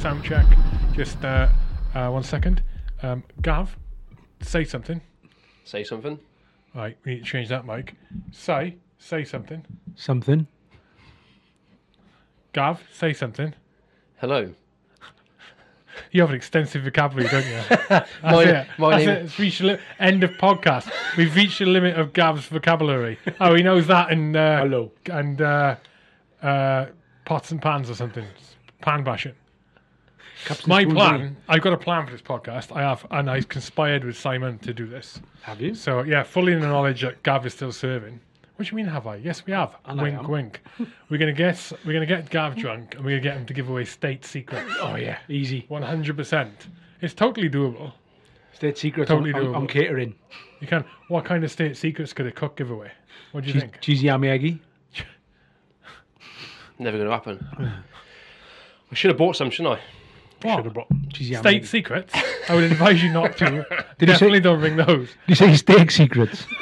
sound check. Just uh, uh, one second. Um, Gav, say something. Say something. Right, we need to change that mic. Say, say something. Something. Gav, say something. Hello. You have an extensive vocabulary, don't you? That's My- it. my That's name- it. It's reached the li- end of podcast. We've reached the limit of Gav's vocabulary. Oh, he knows that and uh, Hello. and uh, uh, pots and pans or something. Pan bashing. Cups My spoons, plan. I've got a plan for this podcast. I have, and I conspired with Simon to do this. Have you? So yeah, fully in the knowledge that Gav is still serving. What do you mean have I? Yes, we have. And I wink, am. wink. We're gonna get we're gonna get Gav drunk, and we're gonna get him to give away state secrets. Oh yeah, easy. One hundred percent. It's totally doable. State secrets Totally on, on, doable. on catering. You can. What kind of state secrets could a cook give away? What do you Cheese, think? cheesy yummy eggy. Never going to happen. I should have bought some, shouldn't I? What? Should have brought cheesy yummy State eggy. secrets? I would advise you not to. Did you say- Definitely don't bring those. Did you say steak secrets?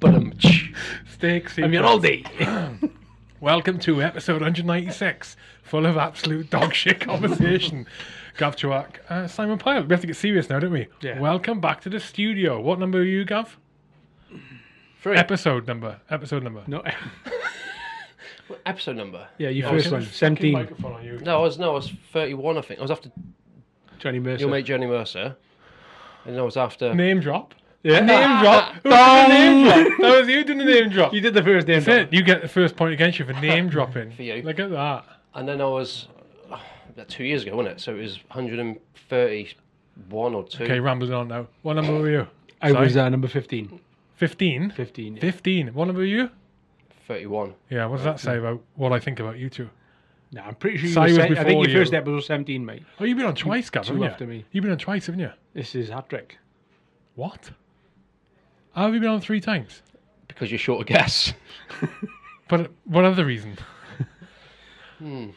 But um, Steak secrets. I mean, all day. Welcome to episode 196, full of absolute dog shit conversation. Gav Chewak, uh, Simon Pyle. We have to get serious now, don't we? Yeah. Welcome back to the studio. What number are you, Gav? three. Episode number. Episode number. no. What episode number? Yeah, your Oh, first one. 17. Microphone on you. No, I was no, I was thirty-one. I think I was after Johnny Mercer. your mate Jenny Mercer, and I was after. Name drop. Yeah. Name drop. Who did the name drop? That was you doing the name drop. You did the first name. That's it. You get the first point against you for name dropping. For you. Look at that. And then I was oh, about two years ago, wasn't it? So it was one hundred and thirty-one or two. Okay, rambling on now. What number were you? I Sorry? was uh, number 15. 15? 15. yeah. 15. What number were you? Thirty-one. Yeah, what does that say about what I think about you two? No, I'm pretty sure you Si were was se- I before think your you. first episode was 17, mate. Oh, you've been on twice, Gav, two haven't you? after me. You've been on twice, haven't you? This is hat trick. What? How have you been on three times? Because you're short of gas. But what other reason? Hmm.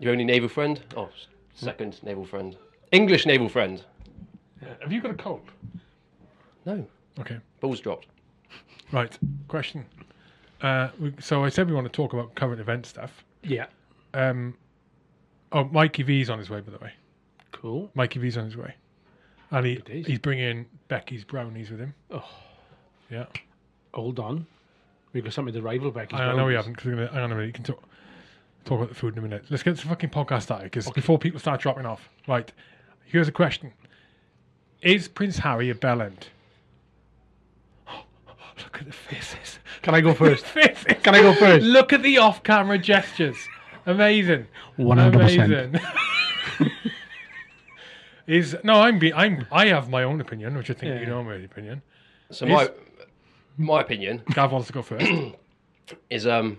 Your only naval friend? Oh, s- second naval friend. English naval friend. Have you got a cold? No, Okay. balls dropped. Right. Question. Uh, we, so I said we want to talk about current event stuff. Yeah. Um, oh, Mikey V's on his way, by the way. Cool. Mikey V's on his way, and he, days. he's bringing Becky's brownies with him. Oh. Yeah. Hold on. We've got something to rival back. I know we haven't because we're gonna, hang on a minute. You can talk talk about the food in a minute. Let's get this fucking podcast started because before people start dropping off. Right. Here's a question: Is Prince Harry a bellend? Look at the faces. Can I go first? faces. Can I go first? Look at the off-camera gestures. Amazing. 100%. Amazing. Is no, I'm be, I'm I have my own opinion, which I think you know my opinion. So Is- my my opinion Gav wants to go first. is um,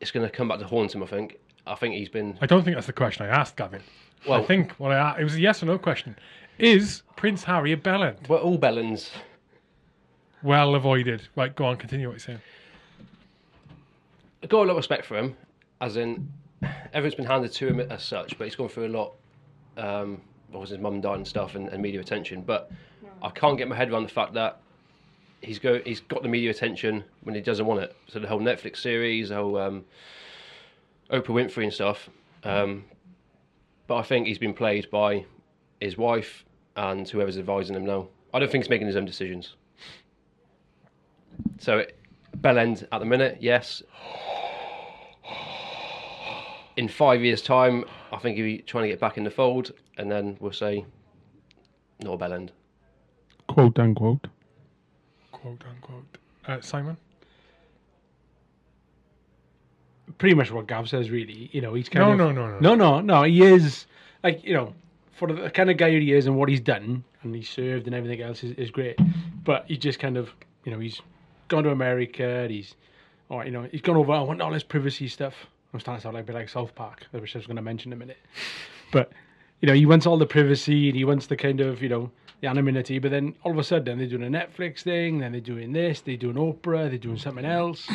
it's going to come back to haunt him. I think. I think he's been I don't think that's the question I asked, Gavin. well. I think what I a- it was a yes or no question. Is Prince Harry a bellend? we're all Bellens. Well avoided. Right, go on, continue what you're saying. I've got a lot of respect for him, as in everything's been handed to him as such, but he's gone through a lot. Um, obviously, his mum died and stuff, and, and media attention. But I can't get my head around the fact that he's go he's got the media attention when he doesn't want it. So the whole Netflix series, the whole um, Oprah Winfrey and stuff. Um, but I think he's been played by his wife and whoever's advising him now. I don't think he's making his own decisions. So it, bell end at the minute, yes. In five years' time, I think he'll be trying to get back in the fold, and then we'll say, not a bell end. Quote unquote. Quote unquote. Uh, Simon? Pretty much what Gav says, really. You know, he's kind No, of. no, no, no. No, no, no. He is, like, you know, for the kind of guy he is and what he's done and he's served and everything else is, is great. But he just kind of, you know, he's gone to America. He's, or, you know, he's gone over, I want all oh, this privacy stuff. I'm starting to sound like a bit like South Park, which I was going to mention in a minute. But, you know, he wants all the privacy and he wants the kind of, you know, the anonymity. But then all of a sudden they're doing a Netflix thing, then they're doing this, they're doing Oprah, they're doing something else.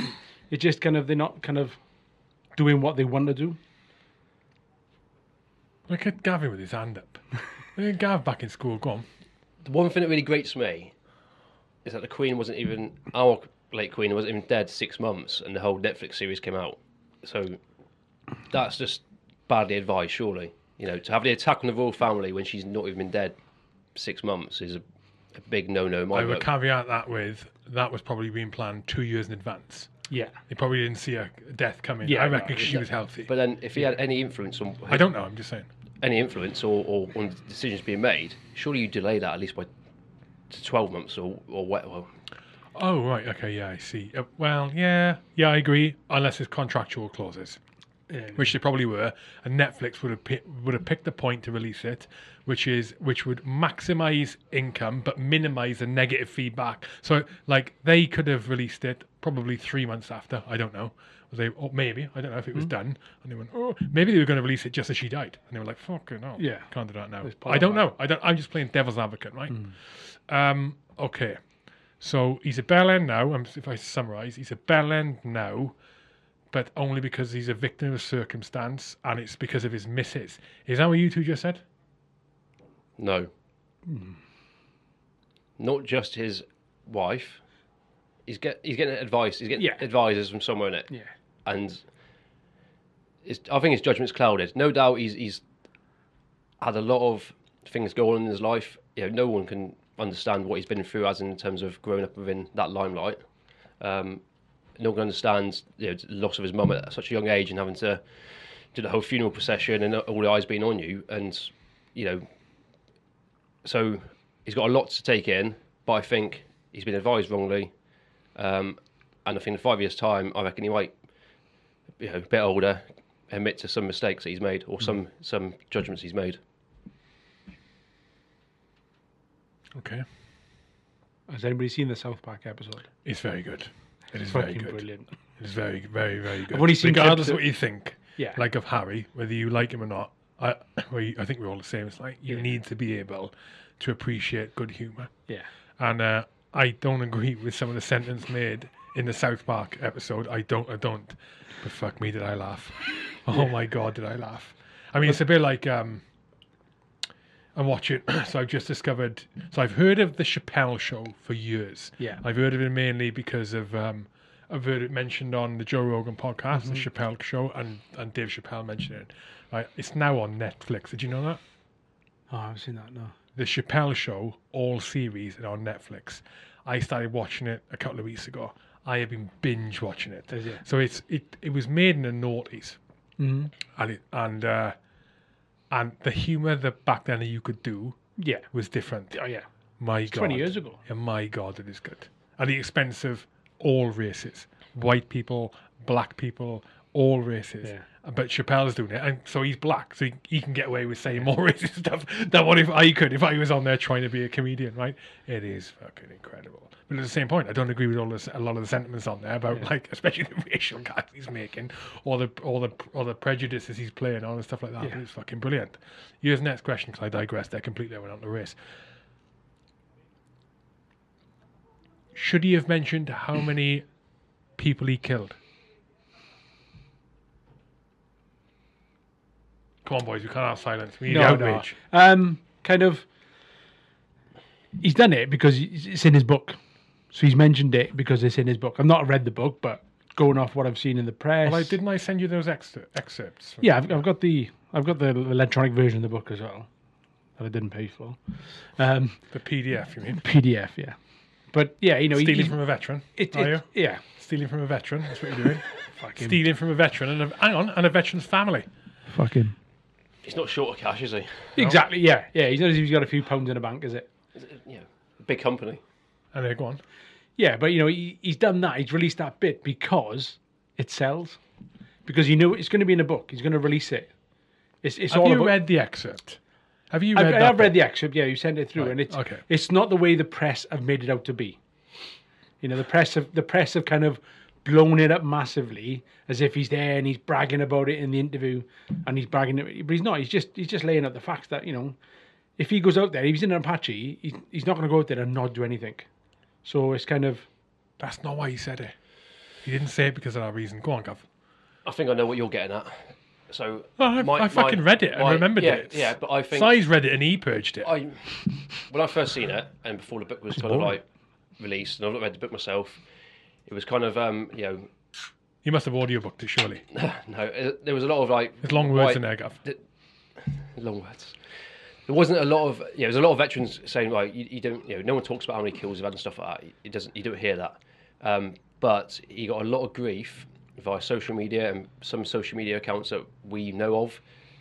It's just kind of, they're not kind of doing what they want to do. Look at Gavin with his hand up. Look at Gav back in school. Go on. The one thing that really grates me is that the Queen wasn't even, our late Queen wasn't even dead six months, and the whole Netflix series came out. So that's just badly advised, surely. You know, to have the attack on the royal family when she's not even been dead six months is a, a big no-no. I would book. caveat that with that was probably being planned two years in advance. Yeah. They probably didn't see a death coming. Yeah, I no, reckon she was healthy. But then, if he had any influence on I don't know. I'm just saying. any influence or, or on decisions being made, surely you delay that at least by to twelve months or or what? Well, Oh right, okay, yeah, I see. Uh, well, yeah, yeah, I agree. Unless it's contractual clauses, which they probably were, and Netflix would have pi- would have picked the point to release it, which is which would maximize income but minimize the negative feedback. So, like, they could have released it probably three months after. I don't know. They or maybe I don't know if it was done, and they went, oh, maybe they were going to release it just as she died, and they were like, fucking no, Yeah. can't do that now. I don't know. I don't. I'm just playing devil's advocate, right? Um, okay. So he's a bell end now. um, If I summarise, he's a bell end now, but only because he's a victim of circumstance, and it's because of his misses. Is that what you two just said? no, not just his wife. He's get he's getting advice. He's getting Yeah. advisors from somewhere in it, Yeah. and I think his judgment's clouded. No doubt, he's he's had a lot of things go on in his life. You know, no one can understand what he's been through, as in terms of growing up within that limelight. Um, no one can understand you know, the loss of his mum at such a young age and having to do the whole funeral procession and all the eyes being on you. And you know, so he's got a lot to take in. But I think he's been advised wrongly. Um, and I think in five years' time, I reckon he might, you know, a bit older, admit to some mistakes that he's made or some some judgments he's made. Okay. Has anybody seen the South Park episode? It's very good. It is very good. brilliant. It's very, very, very good. I've only seen Regardless clips of what you think, Yeah. like of Harry, whether you like him or not, I, you- I think we're all the same. It's like you Yeah. need to be able to appreciate good humour. Yeah. and uh, I don't agree with some of the sentence made in the South Park episode. I don't, I don't. But fuck me, did I laugh? Oh my god, did I laugh? I mean, it's a bit like um, I'm it. so I've just discovered. So I've heard of the Chappelle Show for years. Yeah. I've heard of it mainly because of um, I've heard it mentioned on the Joe Rogan podcast, the Chappelle Show, and and Dave Chappelle mentioned it. Right, it's now on Netflix. Did you know that? Oh, I haven't seen that. No. the Chappelle Show, all series, are on Netflix. I started watching it a couple of weeks ago. I have been binge watching it. It? So it's it, it was made in the noughties, Mm-hmm. and it, and uh, and the humor that back then you could do Yeah. was different. Oh yeah. My God, 20 years ago. Yeah, my God, it is good. At the expense of all races, white people, black people, all races. Yeah. But Chappelle's doing it, and so he's black, so he, he can get away with saying more racist stuff than what if I could if I was on there trying to be a comedian, right? It is fucking incredible. But at the same point, I don't agree with all this, a lot of the sentiments on there about like, especially the racial cuts he's making, or the or the or the prejudices he's playing on and stuff like that. Yeah. But it's fucking brilliant. Here's the next question because I digressed there completely. I went on the race. Should he have mentioned how many people he killed? Come on, boys, we can't have silence. We need No, no. outrage. Um, kind of. He's done it because it's in his book, so he's mentioned it because it's in his book. I've not read the book, but going off what I've seen in the press, Well, I, didn't I send you those extra excerpts? yeah, I've, I've got the I've got the electronic version of the book as well that I didn't pay for. Um, The PDF, you mean? PDF, yeah. But yeah, you know, Stealing he's- from a veteran. it, are you? yeah, Stealing from a veteran. That's what you're doing. fucking, Stealing from a veteran and a, hang on, and a veteran's family. fucking. He's not short of cash, is he? Exactly, yeah, yeah. He's not as if he's got a few pounds in the bank, is it? You know, a big company. And they go on. Yeah, but you know, he, he's done that. He's released that bit because it sells. Because he knew it's going to be in a book. He's going to release it. It's, it's Have all you about. read the excerpt? Have you I've, read I've read the excerpt. Yeah, you sent it through, Right, and it's okay. it's not the way the press have made it out to be. You know, the press have the press have kind of blown it up massively as if he's there and he's bragging about it in the interview, and he's bragging, but he's not. He's just he's just laying out the facts that you know, if he goes out there, if he's in an Apache, he, he's not going to go out there and not do anything. So it's kind of That's not why he said it. He didn't say it because of that reason. Go on, Gav. I think I know what you're getting at. So Well, I, my- I fucking my- read it and my- remembered yeah, it. Yeah, but I think Size read it and he purged it. I when I first seen it and before the book was kind of like released and I've not read the book myself, it was kind of um, you know You must have audiobooked it, surely. no, it, there was a lot of like There's long words white- in there, Gav. long words. There wasn't a lot of yeah. There's a lot of veterans saying like you, you don't you know no one talks about how many kills they've had and stuff like that. It doesn't you don't hear that. Um, but he got a lot of grief via social media and some social media accounts that we know of,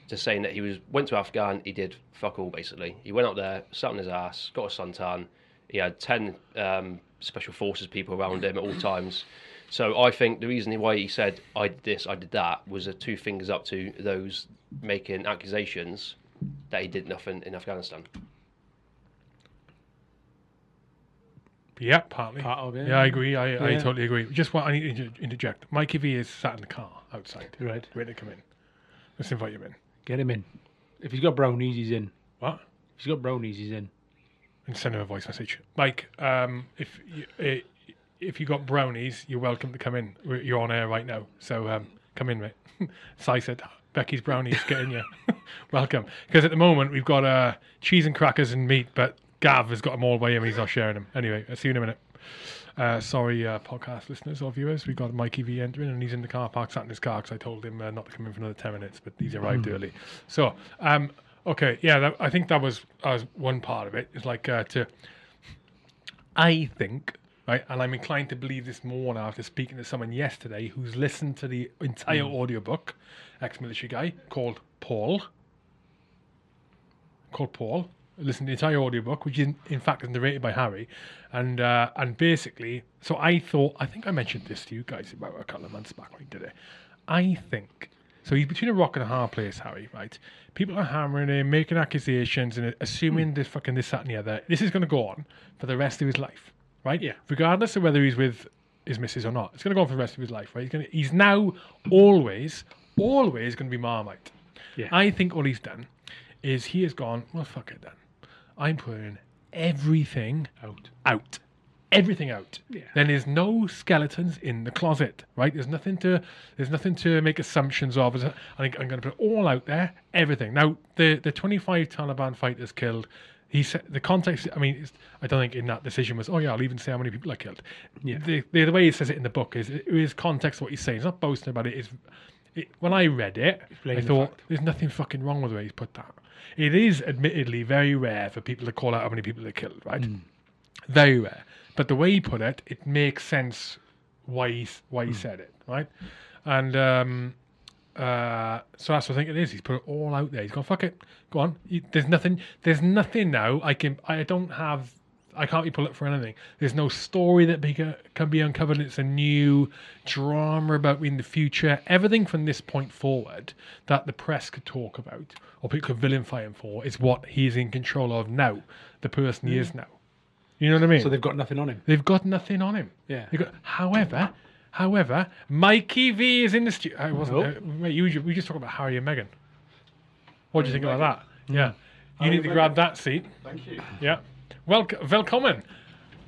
to saying that he was went to Afghan. He did fuck all basically. He went out there, sat on his ass, got a suntan. He had ten um, special forces people around him at all times. So I think the reason why he said I did this, I did that, was a two fingers up to those making accusations that he did nothing in Afghanistan. Yeah, partly. Part of it. Yeah, I agree. I, I Yeah. totally agree. Just what I need to inter- interject. Mikey V is sat in the car outside, Right. ready to come in. Let's invite him in. Get him in. If he's got brownies, he's in. What? If he's got brownies, he's in. And send him a voice message. Mike, um, if you, if you got brownies, you're welcome to come in. You're on air right now, so um, come in, mate. Si said, Becky's brownies, get in, yeah. welcome. Because at the moment we've got uh, cheese and crackers and meat, but Gav has got them all by him. He's not sharing them. Anyway, I'll see you in a minute. Uh, sorry, uh, podcast listeners or viewers. We've got Mikey V entering, and he's in the car park, sat in his car because I told him uh, not to come in for another 10 minutes, but he's arrived early. So, um, okay, yeah, that, I think that was, was one part of it. It's like uh, to, I think, right, and I'm inclined to believe this more now after speaking to someone yesterday who's listened to the entire audiobook, ex military guy called Paul. Called Paul. Listened to the entire audiobook, which in, in fact is narrated by Harry. And uh, and basically, so I thought, I think I mentioned this to you guys about a couple of months back when we did it. I think so. He's between a rock and a hard place, Harry. Right? People are hammering him, making accusations, and assuming hmm. this fucking this, that, and the other. This is going to go on for the rest of his life, right? Yeah. Regardless of whether he's with his missus or not, it's going to go on for the rest of his life, right? He's to, he's now always, always going to be Marmite. Yeah. I think all he's done is he has gone. Well, fuck it then. I'm putting everything Out. out. Everything out. Yeah. Then there's no skeletons in the closet, right? There's nothing to there's nothing to make assumptions of. I think I'm going to put it all out there, everything. Now the the 25 Taliban fighters killed. He said the context. I mean, it's, I don't think in that decision was. Oh yeah, I'll even say how many people I killed. Yeah. The, the the way he says it in the book is it is context what he's saying. He's not boasting about it. It's it, when I read it, I Explain the thought fact. there's nothing fucking wrong with the way he's put that. It is admittedly very rare for people to call out how many people they killed, right? Very rare. But the way he put it, it makes sense why he why he said it, right? And um, uh, so that's what I think it is. He's put it all out there. He's gone, fuck it, go on. There's nothing. There's nothing now. I can. I don't have. I can't be pulled up for anything. There's no story that be, can be uncovered. It's a new drama about in the future. Everything from this point forward that the press could talk about or people could vilify him for is what he's in control of now. The person he is now. You know what I mean? So they've got nothing on him. They've got nothing on him. Yeah. They've got, however, however, Mikey V is in the studio. I wasn't. Nope. Uh, mate, you, we just talked about Harry and Meghan. What do you think about that? Yeah. You Harry need to Meghan. grab that seat. Thank you. Yeah. Welcome. Welcome.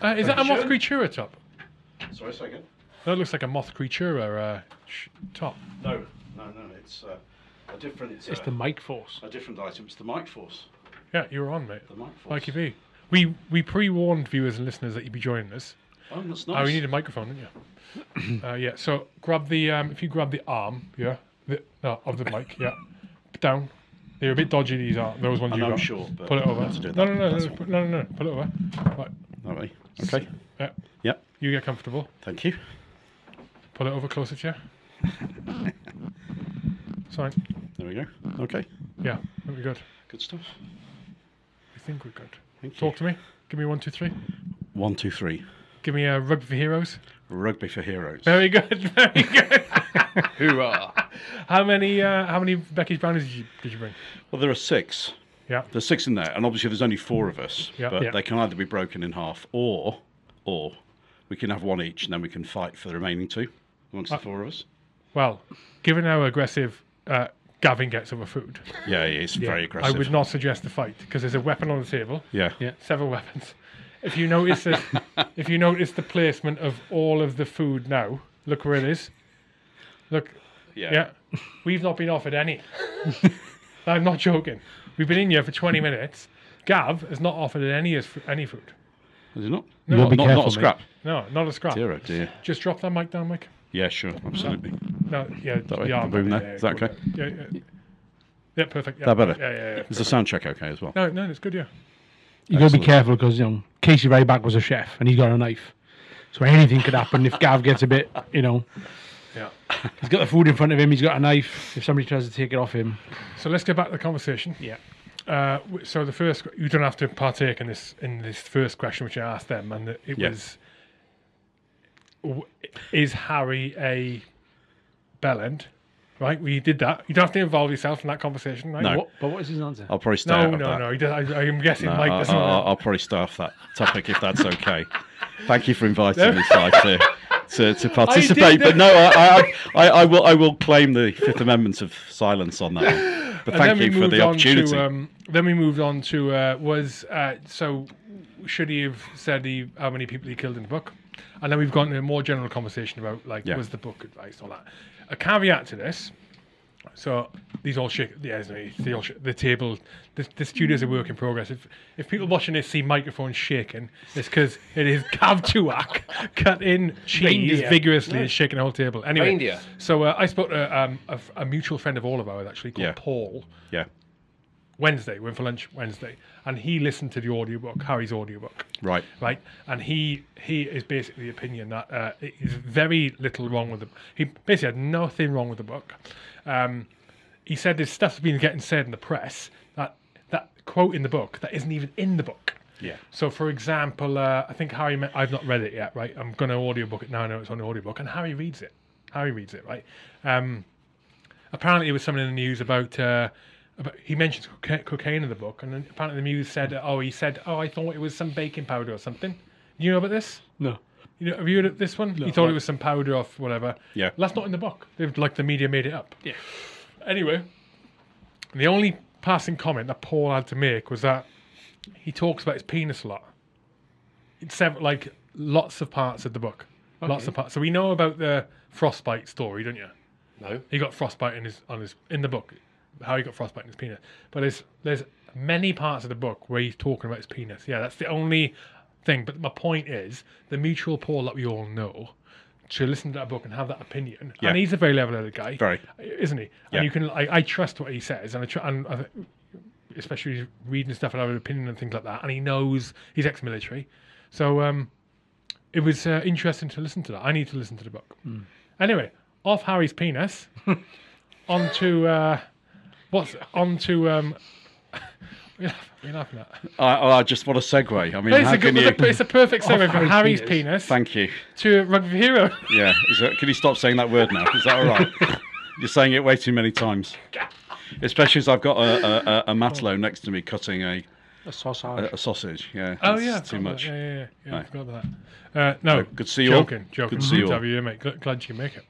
Uh, is that a moth sir. creature top? Sorry, second. That looks like a moth creature uh, sh- top. No, no, no. It's uh, a different. It's uh, the mic force. a different item. It's the mic force. Yeah, you were on, mate. The mic force. Mikey V. We we pre-warned viewers and listeners that you'd be joining us. Oh, that's nice. Oh, nice. you need a microphone, didn't you? uh, yeah. So grab the um, if you grab the arm, yeah, the, no, of the mic, yeah, down. They're a bit dodgy. These are those ones I you know, got. sure, but Pull it over. No, no, no, no, no, no, no. Pull it over. Right. That way. Okay. Yeah. Yep. You get comfortable. Thank you. Pull it over closer to you. Sorry. There we go. Okay. Yeah. Be good. Good stuff. I think we're good. Thank you. Talk to me. Give me one, two, three. One, two, three. Give me a rugby for heroes. Rugby for heroes. Very good. Very good. Hoorah! how many? Uh, how many Becky's brownies did you did you bring? Well, there are six. Yeah. There's six in there, and obviously there's only four of us. Yeah. But Yeah. they can either be broken in half, or, or we can have one each, and then we can fight for the remaining two amongst Uh, the four of us. Well, given how aggressive uh, Gavin gets over food, Yeah, it's very aggressive. I would not suggest the fight because there's a weapon on the table. Yeah. Yeah. Several weapons. If you notice, this, if you notice the placement of all of the food now, look where it is. Look, Yeah. yeah, we've not been offered any. I'm not joking. We've been in here for 20 minutes. Gav has not offered any as any food. Is it not? No. not, be not, careful, not a mate. scrap. No, not a scrap. Dear, oh dear. Just drop that mic down, Mike. Yeah, sure, absolutely. No, yeah, That way, the arm. the boom yeah, there. yeah, Is that okay? Yeah, yeah. Yeah, perfect. Yeah, That better? Yeah, yeah, yeah. Is the sound check okay as well? No, no, it's good. Yeah. You got to be careful because you know Casey Ryback was a chef and he's got a knife, so anything could happen if Gav gets a bit, you know, Yeah. he's got the food in front of him, he's got a knife. If somebody tries to take it off him, So let's get back to the conversation. yeah, Uh, so the first, you don't have to partake in this in this first question which I asked them, and it Yeah. was, is Harry a bellend? Right, we did that. You don't have to involve yourself in that conversation, right? No. what, but what is his answer? I'll probably stay No, out of no, that. no. He does, I, I'm guessing No, Mike doesn't. I- I'll, I'll probably stay off that topic if that's okay. Thank you for inviting me, Si, to, to, to participate. But no, I, I, I, I will I will claim the Fifth Amendment of silence on that. One. But thank you for the opportunity. To, um, then we moved on to uh, was uh, so should he have said he, how many people he killed in the book? And then we've gone to a more general conversation about like Yeah. was the book advice all that. A caveat to this. So these all shake. Yeah, they all sh- the table. The, the studio is a work in progress. If if people watching this see microphones shaking, it's because it is Gav Tuak cut in cheese vigorously and shaking the whole table. Anyway, Reindeer. so uh, I spoke to um, a, a mutual friend of all of ours actually called Yeah. Paul. yeah, Wednesday, went for lunch Wednesday, and he listened to the audiobook, Harry's audiobook, right. right? And he he is basically the opinion that uh, it is very little wrong with the. He basically had nothing wrong with the book. Um, he said there's stuff's been getting said in the press that that quote in the book that isn't even in the book. Yeah. So, for example, uh, I think Harry. me- I've not read it yet, right? I'm going to audiobook it now. I know it's on the audiobook, and Harry reads it. Harry reads it, right? Um, apparently, it was something in the news about. Uh, about he mentions coca- cocaine in the book, and then apparently the news said, "Oh, he said, oh, I thought it was some baking powder or something." Do you know about this? No, You know, have you heard of this one? No, he thought it was some powder off whatever. Yeah. That's not in the book. They've like the media made it up. Yeah. Anyway, the only passing comment that Paul had to make was that he talks about his penis a lot. It's sev- like lots of parts of the book. Lots of parts. So we know about the frostbite story, don't you? No. He got frostbite in his on his in the book. How he got frostbite in his penis. But there's there's many parts of the book where he's talking about his penis. Yeah, that's the only thing. But my point is the mutual Paul that we all know to listen to that book and have that opinion. Yeah. And he's a very level-headed guy, Very. isn't he? Yeah. And you can I, I trust what he says, and I tr- and I, especially reading stuff and having an opinion and things like that. And he knows he's ex-military, so um, it was uh, interesting to listen to that. I need to listen to the book. Anyway, off Harry's penis, onto uh, what's onto um. what are you laughing at? I, I just want a segue. I mean, It's how a, good, can you? it's a perfect segue from Harry's Harry's penis. penis, Thank you. to Rugby Hero. Yeah. Is that, can you stop saying that word now? Is that all right? You're saying it way too many times. Especially as I've got a, a, a, a matelot next to me cutting a, a sausage. a, a sausage. Yeah. Oh yeah, too much. that. Yeah, yeah, yeah. yeah I No. forgot that. Uh, no, good to see you all. joking, Joking, Good to see you Good have you mate. Glad, glad you can make it.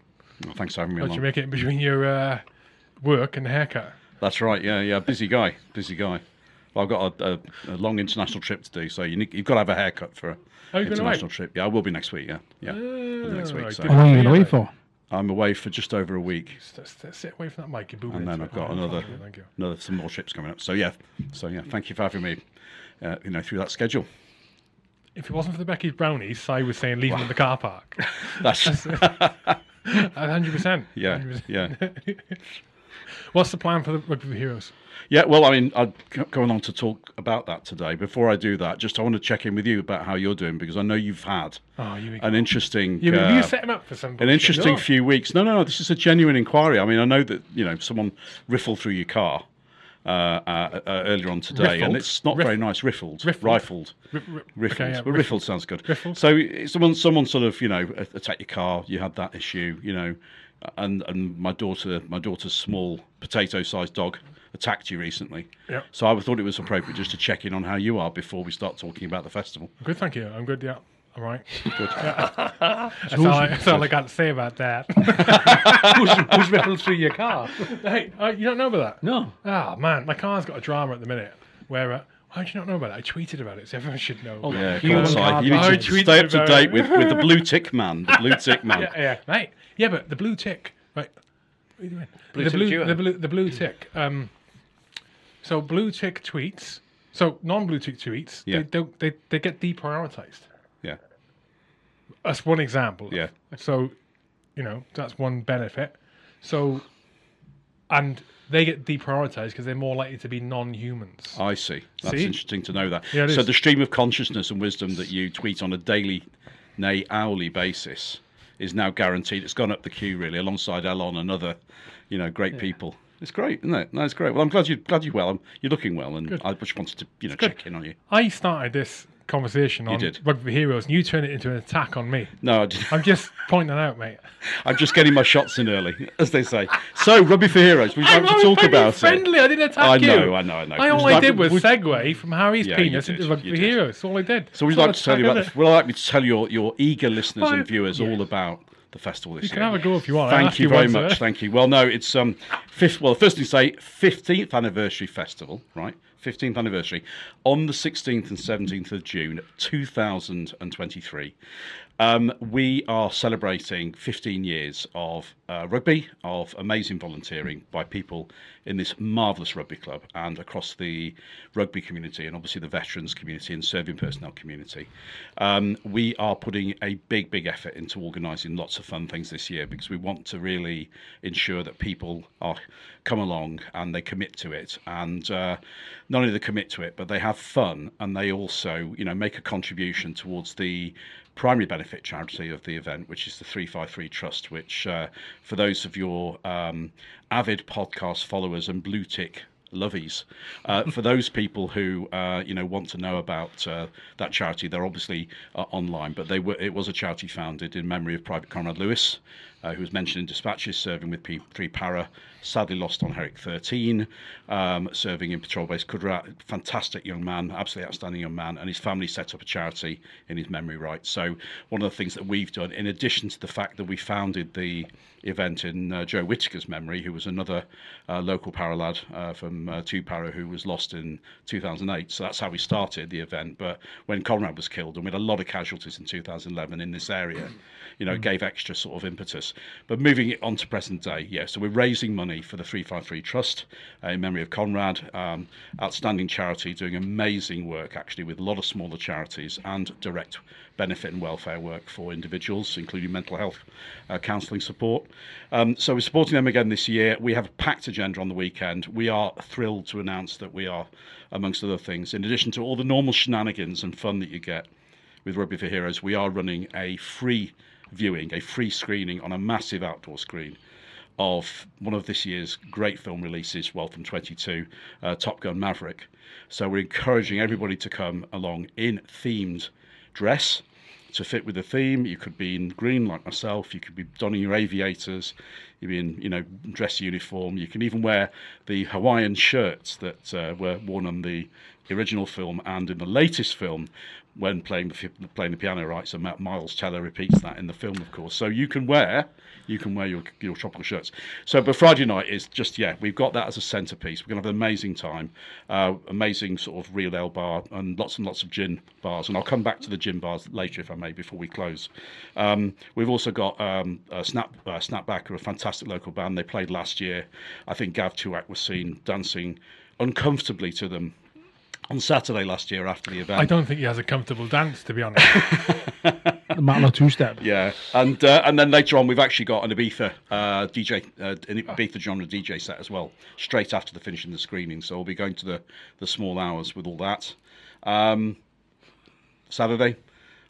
Oh, thanks for having me Glad you make it in between your uh, work and the haircut. That's right. Yeah, yeah. Busy guy. Busy guy. Well, I've got a, a, a long international trip to do, so you need, you've got to have a haircut for a Oh, you're going away? international trip. Yeah, I will be next week. Yeah, yeah. I'll next week. right, So. How long are you Yeah, going away for? I'm away for just over a week, St- st- sit away from that mic. You're and then I've got another, you. Another some more trips coming up. So yeah, so yeah. Thank you for having me. Uh, you know, through that schedule. If it wasn't for the Becky's brownies, Si was saying leave them in the car park. That's hundred percent. yeah, yeah. What's the plan for the Rugby Heroes? Yeah, well, I mean, I'm going on to talk about that today. Before I do that, just I want to check in with you about how you're doing because I know you've had Oh, an interesting, you, uh, you set him up for some. an interesting few weeks. No, no, no. This is a genuine inquiry. I mean, I know that you know someone riffled through your car uh, uh, uh, earlier on today, and it's not very nice. Riffled, Riffled? rifled, Ri- ri- riffled. okay, yeah, well, riffled sounds good. Riffled? So someone, someone sort of, you know, attacked your car. You had that issue, you know, and and my daughter, my daughter's small potato-sized dog attacked you recently. Yep. So I thought it was appropriate just to check in on how you are before we start talking about the festival. Good, thank you. I'm good. Yeah. All right. Good. That's all, I, that's all I got to say about that. who's, who's riffled through your car? hey, uh, you don't know about that? No. Ah, man, my car's got a drama at the minute. Where? Uh, why do you not know about it? I tweeted about it, so everyone should know. Oh, Yeah, You come on, and Si. Carl You need I to tweeted stay up to date with, with the blue tick man. The blue tick man. yeah, yeah, right. Yeah, but the blue tick, right? What are you doing? Blue the tick blue, the blue, the blue tick. Um, so blue tick tweets. So non-blue tick tweets. Yeah. They don't. They they get deprioritized. Yeah. That's one example. Yeah. So you know that's one benefit. So, and they get deprioritized because they're more likely to be non-humans. I see. That's See? interesting to know that. Yeah, so is. the stream of consciousness and wisdom that you tweet on a daily, nay hourly basis is now guaranteed. It's gone up the queue really, alongside Elon and other, you know, great people. It's great, isn't it? No, it's great. Well, I'm glad you're glad you're well. I'm, you're looking well, and I just wanted to you know check in on you. I started this conversation on did. Rugby for Heroes, and you turn it into an attack on me. No, I. I'm just pointing that out, mate. I'm just getting my shots in early, as they say. So, Rugby for Heroes, we'd I'm like to talk about friendly. it. I didn't attack I you. know, I know, I know. I, all I like- did was would- segue from Harry's Yeah, penis into Rugby you for. Heroes. That's all I did. So we'd like to tell you about. is it? Well, I'd like me to tell your your eager listeners Well, and viewers all about the festival this You year. can have a go if you want. Thank you very much. Thank you. Well, no, it's um, fifth. Well, first thing to say, fifteenth anniversary festival, right? Fifteenth anniversary on the sixteenth and seventeenth of June, two thousand and twenty-three. Um, we are celebrating 15 years of uh, rugby, of amazing volunteering by people in this marvellous rugby club and across the rugby community and obviously the veterans community and serving personnel community. Um, we are putting a big, big effort into organising lots of fun things this year because we want to really ensure that people are come along and they commit to it and uh, not only they commit to it but they have fun and they also you know make a contribution towards the primary benefit charity of the event, which is the 353 Trust, which, uh, for those of your um, avid podcast followers and blue tick lovies, uh, for those people who uh, you know want to know about uh, that charity, they're obviously uh, online, but they were it was a charity founded in memory of Private Conrad Lewis. Uh, who was mentioned in dispatches, serving with P3 Para, sadly lost on Herrick 13, um, serving in Patrol Base Kudrat. Fantastic young man, absolutely outstanding young man, and his family set up a charity in his memory right. So, one of the things that we've done, in addition to the fact that we founded the event in uh, Joe Whittaker's memory, who was another uh, local para lad uh, from uh, Two Para who was lost in 2008. So that's how we started the event. But when Conrad was killed, and we had a lot of casualties in 2011 in this area, you know, it gave extra sort of impetus. But moving it on to present day, yeah. So we're raising money for the 353 Trust uh, in memory of Conrad, um, outstanding charity, doing amazing work actually with a lot of smaller charities and direct benefit and welfare work for individuals, including mental health uh, counselling support. Um, so we're supporting them again this year. We have a packed agenda on the weekend. We are thrilled to announce that we are, amongst other things, in addition to all the normal shenanigans and fun that you get with Rugby for Heroes, we are running a free viewing, a free screening on a massive outdoor screen of one of this year's great film releases, well, from 22, uh, Top Gun Maverick. So we're encouraging everybody to come along in themed dress to fit with the theme. You could be in green like myself. You could be donning your aviators. You'd be in, you know, dress uniform. You can even wear the Hawaiian shirts that uh, were worn on the original film and in the latest film when playing the playing the piano. Right, so Miles Teller repeats that in the film, of course. So you can wear you can wear your your tropical shirts. So, but Friday night is just yeah, we've got that as a centerpiece. We're gonna have an amazing time, uh, amazing sort of real ale bar and lots and lots of gin bars. And I'll come back to the gin bars later if I may before we close. Um, we've also got um, a Snap uh, Snapback, a fantastic local band. They played last year. I think Gav Tuak was seen dancing uncomfortably to them on Saturday last year after the event. I don't think he has a comfortable dance, to be honest. The Matelot two step. Yeah, and uh, and then later on we've actually got an Ibiza uh, DJ, uh, an Ibiza genre DJ set as well, straight after the finishing the screening. So we'll be going to the the small hours with all that. Um, Saturday,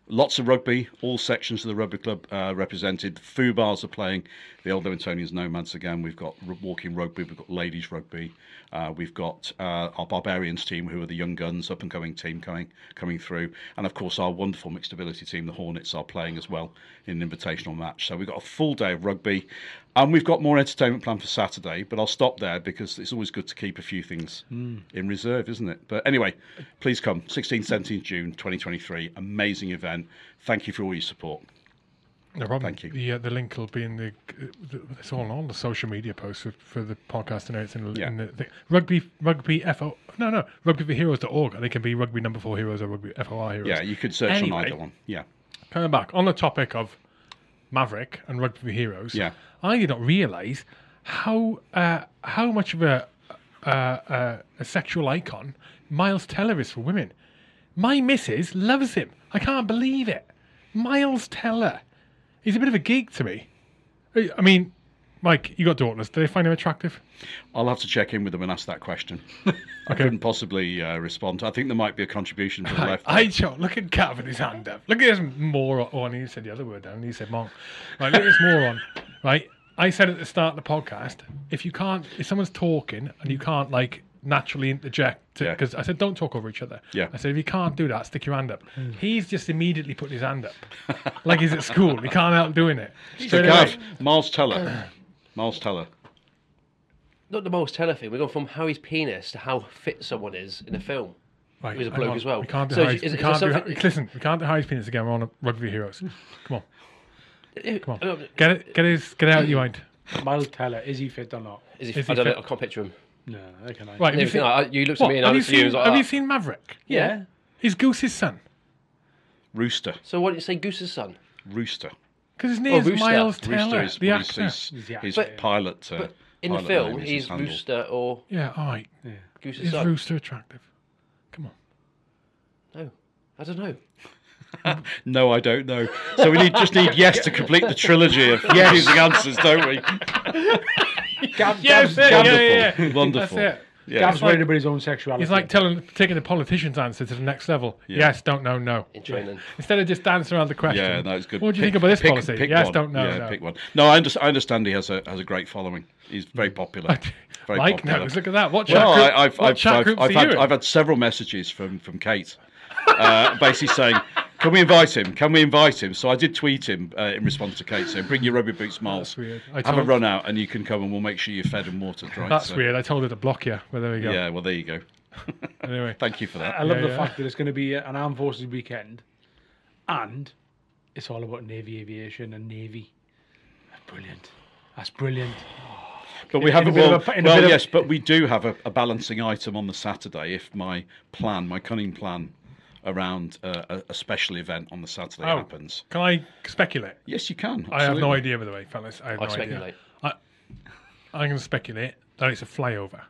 lots of rugby, all sections of the rugby club uh, represented. Foo bars are playing. The Old Evertonians Nomads again. We've got walking rugby. We've got ladies rugby. Uh, we've got uh, our Barbarians team, who are the young guns, up and coming team coming coming through, and of course our wonderful mixed ability team, the Hornets, are playing as well in an invitational match. So we've got a full day of rugby, and we've got more entertainment planned for Saturday. But I'll stop there because it's always good to keep a few things in reserve, isn't it? But anyway, please come 16th, 17th June 2023. Amazing event. Thank you for all your support. No problem. Thank you. The, uh, the link will be in the, the. It's all on the social media posts for, for the podcast and it's in, the- Yeah. in the thing. Rugby, rugby, FO. No, no. Rugbyforheroes.org. They can be rugby number four heroes or rugby FOR heroes. Yeah, you could search Anyway. on either one. Yeah. Coming back on the topic of Maverick and Rugby for Heroes. Yeah. I did not realise how uh, how much of a, uh, uh, a sexual icon Miles Teller is for women. My missus loves him. I can't believe it. Miles Teller. He's a bit of a geek to me. I mean, Mike, you got daughters. Do they find him attractive? I'll have to check in with them and ask that question. I couldn't possibly uh, respond. I think there might be a contribution to the left. I show. Look at with his hand up. Look at this moron. Oh, and he said the other word down. He said monk. Right, look at this moron. Right. I said at the start of the podcast, if you can't, if someone's talking and you can't like naturally interject, Yeah. because I said don't talk over each other. Yeah. I said if you can't do that, stick your hand up. Hmm. He's just immediately putting his hand up, like he's at school. He can't help doing it. so, Straight Gav. Miles Teller. Miles Teller. Not the most teller thing. We're going from how his penis to how fit someone is in a film. Right, He was a bloke as well. We can't do So highs- is- we is can't do something- hi- Listen, we can't do highs penis again. We're on a rugby heroes. Come on, come on. Get it, get his, get it out of your mind. Miles Teller, is he fit or not? Is he, Is he I don't know. I can't picture him. No, I can. Right, have you Everything, seen, I, you looked what, at me and I have, you looked at you. seen, and was like, have you "Ah." seen Maverick? Yeah. He's Goose's son. Rooster. So why didn't you say Goose's son? Rooster. Because his name's Rooster. Miles Rooster is the what actor. his, his, He's the his actor. pilot. Uh, But in the pilot film, name is his he's handle. Rooster or Yeah, all right. Goose's Is son. Rooster attractive? Come on. No, I don't know. No, I don't know. So we need just need yes to complete the trilogy of confusing answers, don't we? Gav, Yes, Gav's, yeah, yeah, yeah, yeah. Wonderful. That's it. Yeah. Gav's like- worried about his own sexuality. It's like telling, taking the politician's answer to the next level. Yes, don't know, no. In training. Instead of just dancing around the question. Yeah, no, it's good. What do you Pick- think about this pick- policy? pick yes, one. don't know, Yeah, no. pick one. No, I understand, I understand he has a has a great following. He's very popular. Very Mike popular. knows. Look at that. What chat, Well, group, I, I've, what I've, chat I've, groups I've, are had. I've had several messages from, from Kate, uh, basically saying, "Can we invite him? Can we invite him?" So I did tweet him uh, in response to Kate saying, "Bring your rugby boots, Miles. I Have a run out, and you can come, and we'll make sure you're fed and watered." Right? That's So- weird. I told her to block you. Well, there we go. Yeah. Well, there you go. Anyway. Thank you for that. I love Yeah, the yeah. fact that it's going to be an armed forces weekend, and it's all about navy aviation and navy. That's brilliant. That's brilliant. But we have in a a well, a- in a well of- yes, but we do have a, a balancing item on the Saturday if my plan, my cunning plan around uh, a, a special event on the Saturday Oh. happens. Can I speculate? Yes, you can. I have no idea, by the way, fellas. I have I no speculate. idea. I, I'm going to speculate that it's a flyover.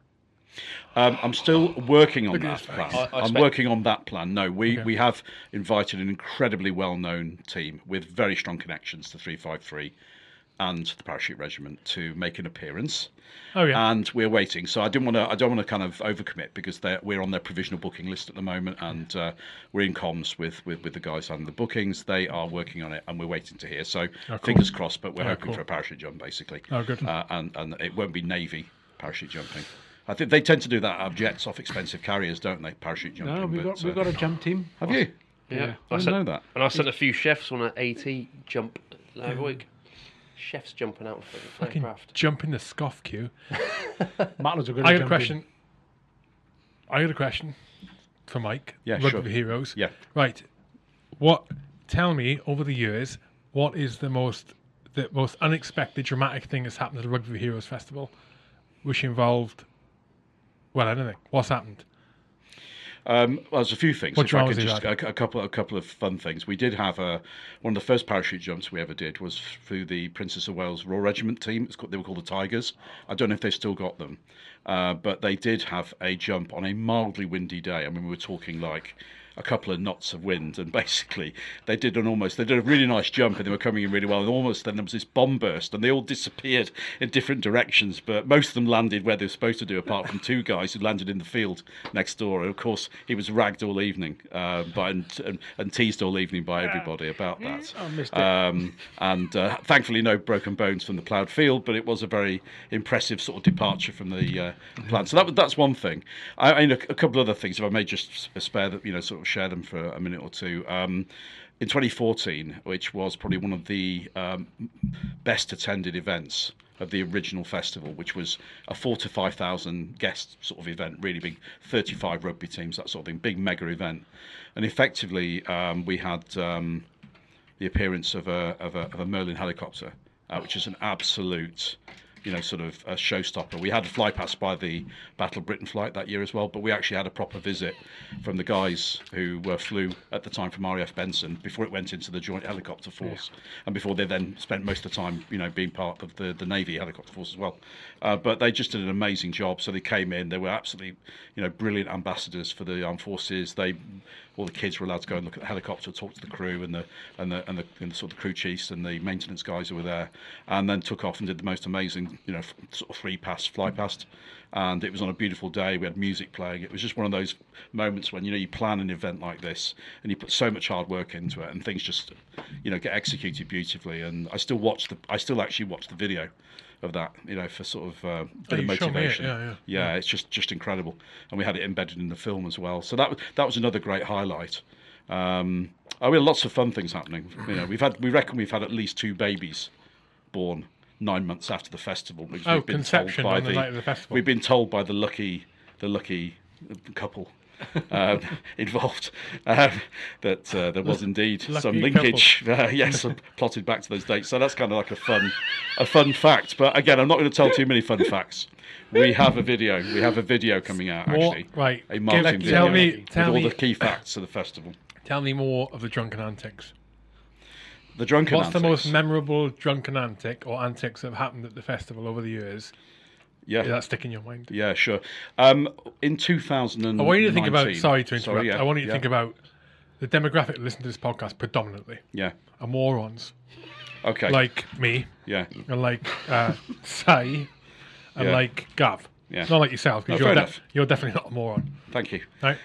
Um, I'm still working on that plan. I- I I'm spec- working on that plan. No, we, Okay. we have invited an incredibly well-known team with very strong connections to 353 and the parachute regiment to make an appearance. Oh, yeah. and we're waiting. So I didn't want to. I don't want to kind of overcommit because they're, we're on their provisional booking list at the moment, and uh, we're in comms with, with with the guys on the bookings. They are working on it, and we're waiting to hear. So fingers crossed. But we're hoping cool. for a parachute jump, basically. Oh, good. Uh, and and it won't be navy parachute jumping. I think they tend to do that out of jets off expensive carriers, don't they? Parachute jumping. No, we've but, got we've uh, got a jump team. Have you? Yeah, I I didn't sent, know that. And I sent a few chefs on an AT jump the other week. Chefs jumping out of Fucking aircraft. jump in the scoff queue. Matters are good. I got a jumping. question. I got a question for Mike. Yeah, Rugby sure. Heroes. Yeah. Right. What? Tell me over the years, what is the most the most unexpected, dramatic thing that's happened at the Rugby Heroes Festival, which involved, well, anything. What's happened? Um, well, there's a few things. What if I could just a, a couple, a couple of fun things. We did have a one of the first parachute jumps we ever did was through the Princess of Wales Royal Regiment team. It's called, they were called the Tigers. I don't know if they've still got them, uh, but they did have a jump on a mildly windy day. I mean, we were talking like a couple of knots of wind, and basically they did an almost they did a really nice jump, and they were coming in really well. And almost then there was this bomb burst, and they all disappeared in different directions. But most of them landed where they were supposed to do, apart from two guys who landed in the field next door. And of course, he was ragged all evening, uh, by, and, and and teased all evening by everybody about that. Um, and uh, thankfully, no broken bones from the ploughed field, but it was a very impressive sort of departure from the uh, plan. So that that's one thing. I, I mean, a, a couple other things, if I may just spare that, you know, sort of share them for a minute or two. Um, in 2014, which was probably one of the um, best attended events of the original festival, which was a four to five thousand guest sort of event, really big, 35 rugby teams, that sort of thing, big mega event, and effectively um, we had. Um, the appearance of a, of a, of a Merlin helicopter, uh, which is an absolute you know, sort of a showstopper. We had a fly past by the Battle of Britain flight that year as well, but we actually had a proper visit from the guys who uh, flew at the time from RAF Benson before it went into the Joint Helicopter Force, and before they then spent most of the time, you know, being part of the, the Navy Helicopter Force as well. Uh, but they just did an amazing job. So they came in, they were absolutely, you know, brilliant ambassadors for the armed forces. They all the kids were allowed to go and look at the helicopter, talk to the crew and the and the and the, and the sort of the crew chiefs and the maintenance guys who were there, and then took off and did the most amazing, you know, sort of free pass, fly past, and it was on a beautiful day. We had music playing. It was just one of those moments when you know you plan an event like this and you put so much hard work into it, and things just, you know, get executed beautifully. And I still watch the, I still actually watch the video of that, you know, for sort of uh, bit of you it, motivation. yeah, yeah. Yeah, it's just just incredible, and we had it embedded in the film as well. So that was that was another great highlight. Um, oh, we had lots of fun things happening. You know, we've had we reckon we've had at least two babies born nine months after the festival. Because Oh, we've been conception told by on the night of the festival. We've been told by the lucky the lucky couple. um, involved um, that uh, there was indeed Lucky some linkage uh, yes plotted back to those dates so that's kind of like a fun a fun fact but again i'm not going to tell too many fun facts we have a video we have a video coming out More- actually right. a Give- marketing tell video me- with tell all me- the key facts of the festival Tell me more of the drunken antics. The drunken What's the most memorable drunken antic or antics that have happened at the festival over the years? yeah Does that stick in your mind? yeah sure um in 2000 I want you to think about. Sorry to interrupt. Sorry, yeah, I want you to yeah, think about the demographic that listen to this podcast predominantly yeah are morons okay like me yeah and like uh, Si and Yeah. like Gav. Yeah. Not like yourself because you're, you're definitely not a moron. thank you Right?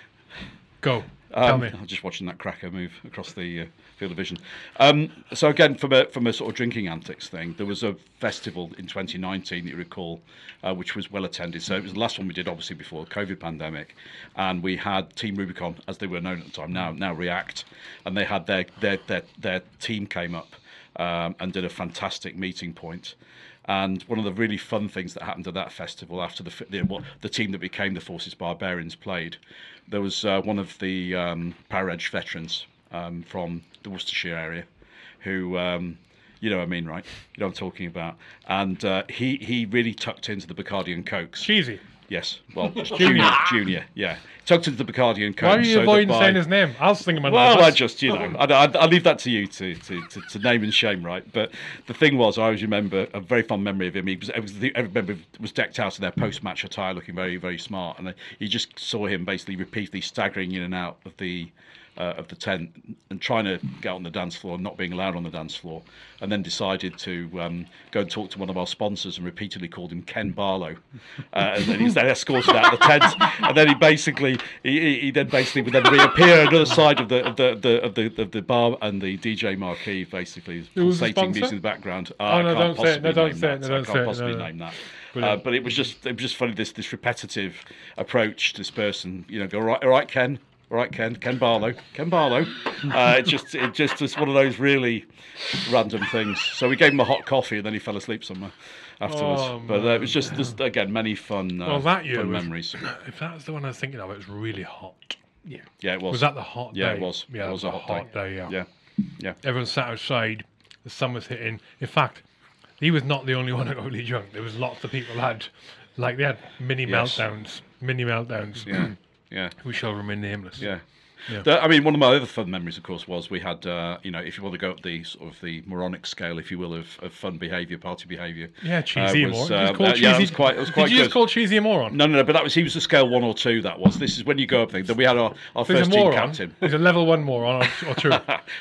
Go. Um. I'm just watching that cracker move across the uh, field of vision. Um, so again, from a from a sort of drinking antics thing, there was a festival in 2019 that you recall, uh, which was well attended. So it was the last one we did, obviously before the COVID pandemic, and we had Team Rubicon, as they were known at the time, now now React, and they had their their their, their team came up um, and did a fantastic meeting point. And one of the really fun things that happened at that festival after the the, what, the team that became the Forces Barbarians played, there was uh, one of the um, Para-Edge veterans um, from the Worcestershire area, who um, you know what I mean, right? You know what I'm talking about. And uh, he he really tucked into the Bacardi and Cokes. Cheesy. Yes, well, junior, junior, yeah, tucked into the Bacardi and. Why are you so avoiding by- saying his name? I'll sing him. a well, I just, you know, I, I, I leave that to you to, to, to, to name and shame, right? But the thing was, I always remember a very fond memory of him. He was, it was the, I remember was decked out in their post-match attire, looking very, very smart, and you just saw him basically repeatedly staggering in and out of the uh, of the tent and trying to get on the dance floor, not being allowed on the dance floor, and then decided to um, go and talk to one of our sponsors and repeatedly called him Ken Barlow, uh, and then he's then escorted out of the tent, and then he basically he, he- he then basically would then reappear on the other side of the of the, the of the of the bar and the DJ marquee, basically Who was the pulsating music in the background. Uh, Oh, I can't don't say it. No, possibly don't name say it. that. No, I don't say can't possibly No, no. name that. Uh, but it was just it was just funny this this repetitive approach to this person. You know, go all right, all right, Ken, all right, Ken, Ken Barlow, Ken Barlow. Uh, it just it just was one of those really random things. So we gave him a hot coffee and then he fell asleep somewhere afterwards. Oh, but uh, it was just just again many fun uh, Well, that year fun was- memories. If that's the one I was thinking of, it was really hot. Yeah. Yeah, it was. Was that the hot Yeah, day? it was. Yeah, It it was was a a hot hot day. Yeah. Yeah, yeah. Everyone sat outside. The sun was hitting. In fact, he was not the only one that got really drunk. There was lots of people had, like, they had mini Yes. meltdowns. Mini meltdowns. Yeah, yeah. We shall remain nameless. Yeah. Yeah. The- I mean, one of my other fun memories, of course, was we had, uh, you know, if you want to go up the sort of the moronic scale, if you will, of, of fun behaviour, party behaviour. Yeah, cheesy uh, moron. was, Did you uh, uh, cheesy? yeah, it was quite, it was quite Did you good. just call cheesy a moron? No, no, no, but that was he was a scale one or two. That was. This is when you go up there. Then we had our, our first team captain. He's a level one moron or, or two.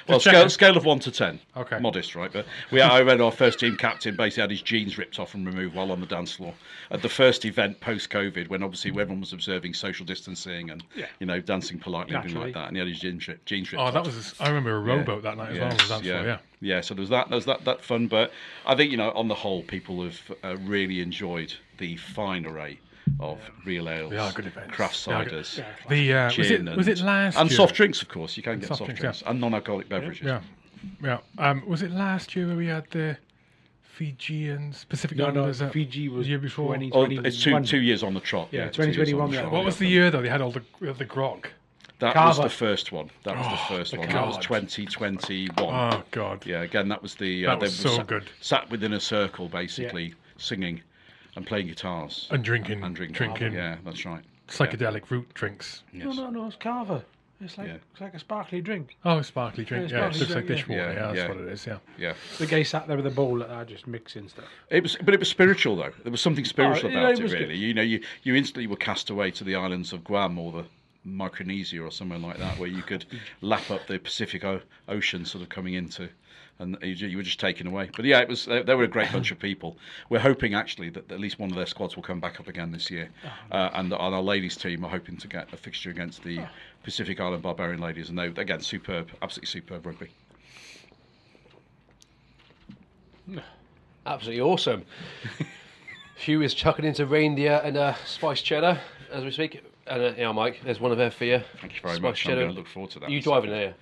Well, scale, scale of one to ten. Okay. Modest, right? But we, I read our first team captain basically had his jeans ripped off and removed while on the dance floor at the first event post COVID, when obviously everyone was observing social distancing and Yeah. you know dancing politely things. Like that, and he had his jeans, ri- jeans ripped Oh, off. that was. I remember a rowboat that night as well. on Yes, dance yeah. floor, yeah. yeah. So there was that. There was that that fun, but I think you know on the whole, people have uh, really enjoyed the fine array of real ales, They good events. craft They are good- ciders, Yeah. The uh, was it was it last and year? soft drinks, of course. You can get Soft soft, drinks, drinks, yeah. and non-alcoholic beverages. Yeah, yeah. Um, was it last year where we had the Fijians, Pacific No, no, Islanders? uh, Fiji was the year before. 2021. Oh, it's two two years on the trot. Yeah, two years 2021 on the we had- trot, What was the year though? They had all the the grog. That was the first one. That was Oh, the first the one. That was 2021. Oh God. Yeah, again, that was the. Uh, That was they so sat, good. Sat within a circle, basically, singing and playing guitars And drinking, and drinking. drinking Yeah, that's right. psychedelic root drinks. No, Yes. no, no, it's kava. It's like Yeah. it's like a sparkly drink. Oh, sparkly drink. Yeah, Yeah, it sparkly looks like drink, dishwater. yeah. Yeah, that's Yeah, what it is. Yeah. Yeah. The guy sat there with a bowl like that, just mixing stuff. It was, but it was spiritual though. There was something spiritual Oh, yeah, about it it, was good. really. You know, you, you instantly were cast away to the islands of Guam or the Micronesia or somewhere like that, where you could lap up the Pacific o- Ocean, sort of coming into, and you, you were just taken away. But yeah, it was. They, they were a great bunch of people. We're hoping actually that at least one of their squads will come back up again this year, uh, and on our ladies team are hoping to get a fixture against the Pacific Island Barbarian ladies, and they again superb, absolutely superb rugby. Absolutely awesome. Hugh is chucking into reindeer and uh, spiced cheddar as we speak. And uh, yeah, Mike, there's one of her for you. Thank you very Spiced much. I'm going to look forward to that. You driving there?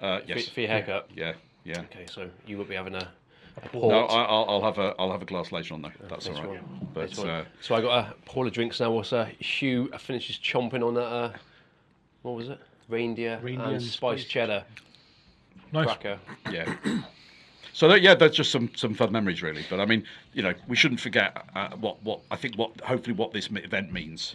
Uh, for, yes. for your haircut? Yeah. Yeah. Okay, so you will be having a, a No, port. I, I'll, I'll have a I'll have a glass later on though. That's all right. Next right. one. But uh, so I got a pour of drinks now. What's uh, Hugh finishes chomping on that? Uh, what was it? Reindeer, Reindeer and and spiced spiced cheddar Nice. cracker. yeah. So that, yeah, that's just some some fun memories really. But I mean, you know, we shouldn't forget uh, what what I think what hopefully what this event means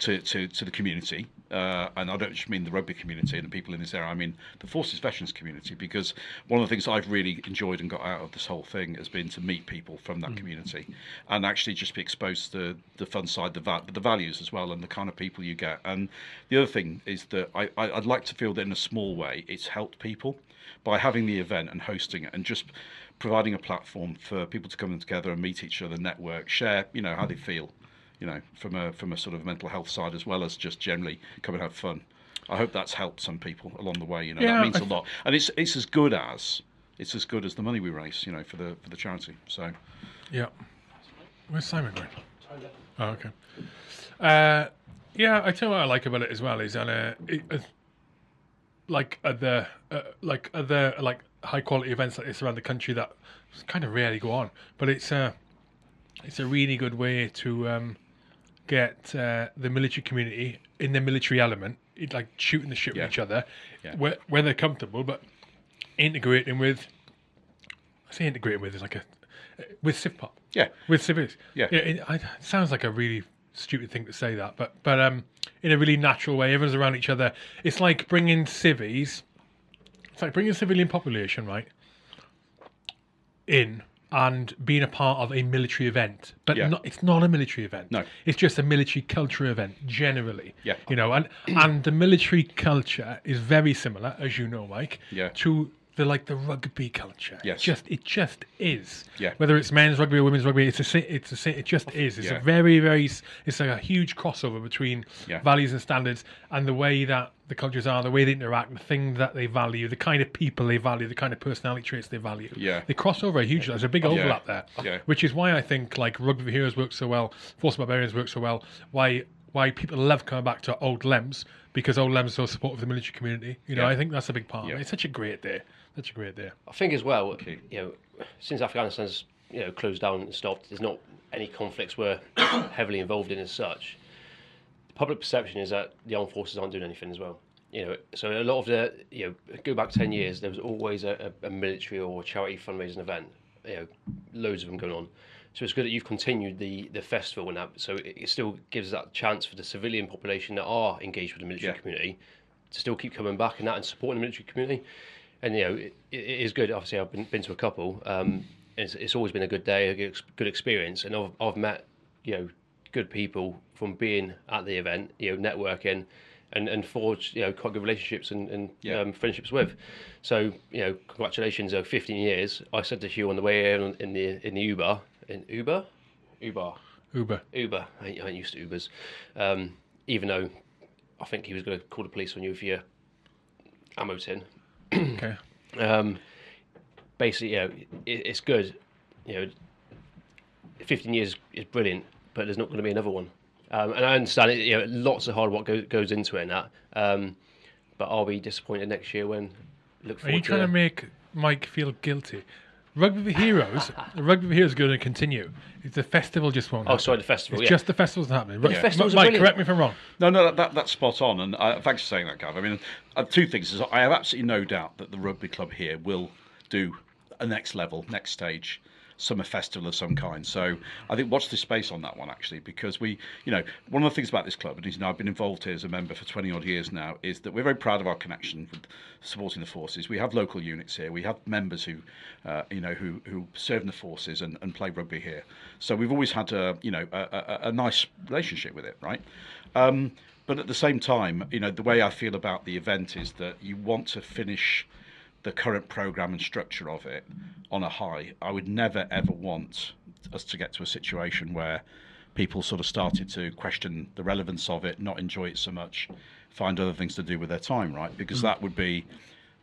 to to, to the community. Uh, and I don't just mean the rugby community and the people in this area. I mean the forces veterans community because one of the things I've really enjoyed and got out of this whole thing has been to meet people from that community and actually just be exposed to the fun side, the va- the values as well, and the kind of people you get. And the other thing is that I, I I'd like to feel that in a small way it's helped people by having the event and hosting it and just providing a platform for people to come together and meet each other, network, share, you know, how they feel, you know, from a from a sort of mental health side as well as just generally come and have fun. I hope that's helped some people along the way. You know, Yeah, that means I a lot, and it's it's as good as it's as good as the money we raise, you know, for the for the charity. So Yeah. Where's Simon going? Oh, okay. Uh, yeah, I tell you what I like about it as well is, and uh, it, uh, like other, uh, like other like high quality events like this around the country that kind of rarely go on, but it's a, it's a really good way to um, get uh, the military community in the military element, it, like shooting the shit Yeah. with each other, Yeah. where where they're comfortable, but integrating with. I say integrating with is like a with CivPop yeah, with civvies. Yeah. it, I, it sounds like a really stupid thing to say that, but but um, in a really natural way, everyone's around each other. It's like bringing civvies. It's like bringing civilian population right in and being a part of a military event, but Yeah. not, it's not a military event. No. it's just a military culture event generally. Yeah. you know, and and the military culture is very similar, as you know, Mike. Yeah. to the like the rugby culture. Yes. just it just is. Yeah. Whether it's men's rugby or women's rugby, it's a it's a it just is. It's Yeah. a very very it's like a huge crossover between Yeah. values and standards and the way that the cultures are, the way they interact, the thing that they value, the kind of people they value, the kind of personality traits they value. Yeah. They cross over hugely. There's a big overlap there. Yeah. Which is why I think like Rugby for Heroes works so well, Forces Barbarians works so well. Why why people love coming back to old Lems because old Lems are so supportive of the military community. You know, Yeah. I think that's a big part. Yeah. It's such a great day. Such a great day. I think as well, you know, since Afghanistan's you know closed down and stopped, there's not any conflicts we're heavily involved in as such. The public perception is that the armed forces aren't doing anything as well. You know, so a lot of the you know go back ten years, there was always a, a, a military or charity fundraising event. You know, loads of them going on. So it's good that you've continued the, the festival and that. So it, it still gives that chance for the civilian population that are engaged with the military Yeah. community to still keep coming back and that and supporting the military community. And you know, it, it is good. Obviously, I've been, been to a couple. Um, it's, it's always been a good day, a good, good experience, and I've, I've met you know good people from being at the event, you know, networking, and and forged you know quite good relationships and, and Yeah. um, friendships with. So you know, congratulations, uh, 15 years. I said to Hugh on the way in, in the in the Uber, in Uber, Uber. Uber. Uber. I ain't, I ain't used to Ubers. Um, even though I think he was going to call the police on you for your ammo tin. Okay. Um, basically, you know, it, it's good. You know, 15 years is brilliant, but there's not going to be another one. Um, and I understand it. You know, lots of hard work go, goes into it and that. Um, but I'll be disappointed next year when look Are you trying to make Mike feel guilty? Rugby for Heroes, Rugby for Heroes is going to continue. It's the festival just won't. Oh, happen. sorry, the festival. It's yeah. just the festival's not happening. Right. festivals Mike, brilliant. correct me if I'm wrong. No, no, that, that, that's spot on. And uh, thanks for saying that, Gav. I mean, uh, two things. Is I have absolutely no doubt that the rugby club here will do a next level, next stage summer festival of some kind. So I think watch this space on that one actually, because we, you know, one of the things about this club, and you know, I've been involved here as a member for 20 odd years now, is that we're very proud of our connection with supporting the forces. We have local units here. We have members who, uh, you know, who who serve in the forces and, and play rugby here. So we've always had a, you know, a, a, a nice relationship with it, right? Um, but at the same time, you know, the way I feel about the event is that you want to finish the current program and structure of it on a high. I would never ever want us to get to a situation where people sort of started to question the relevance of it, not enjoy it so much, find other things to do with their time, right? Because mm. that would be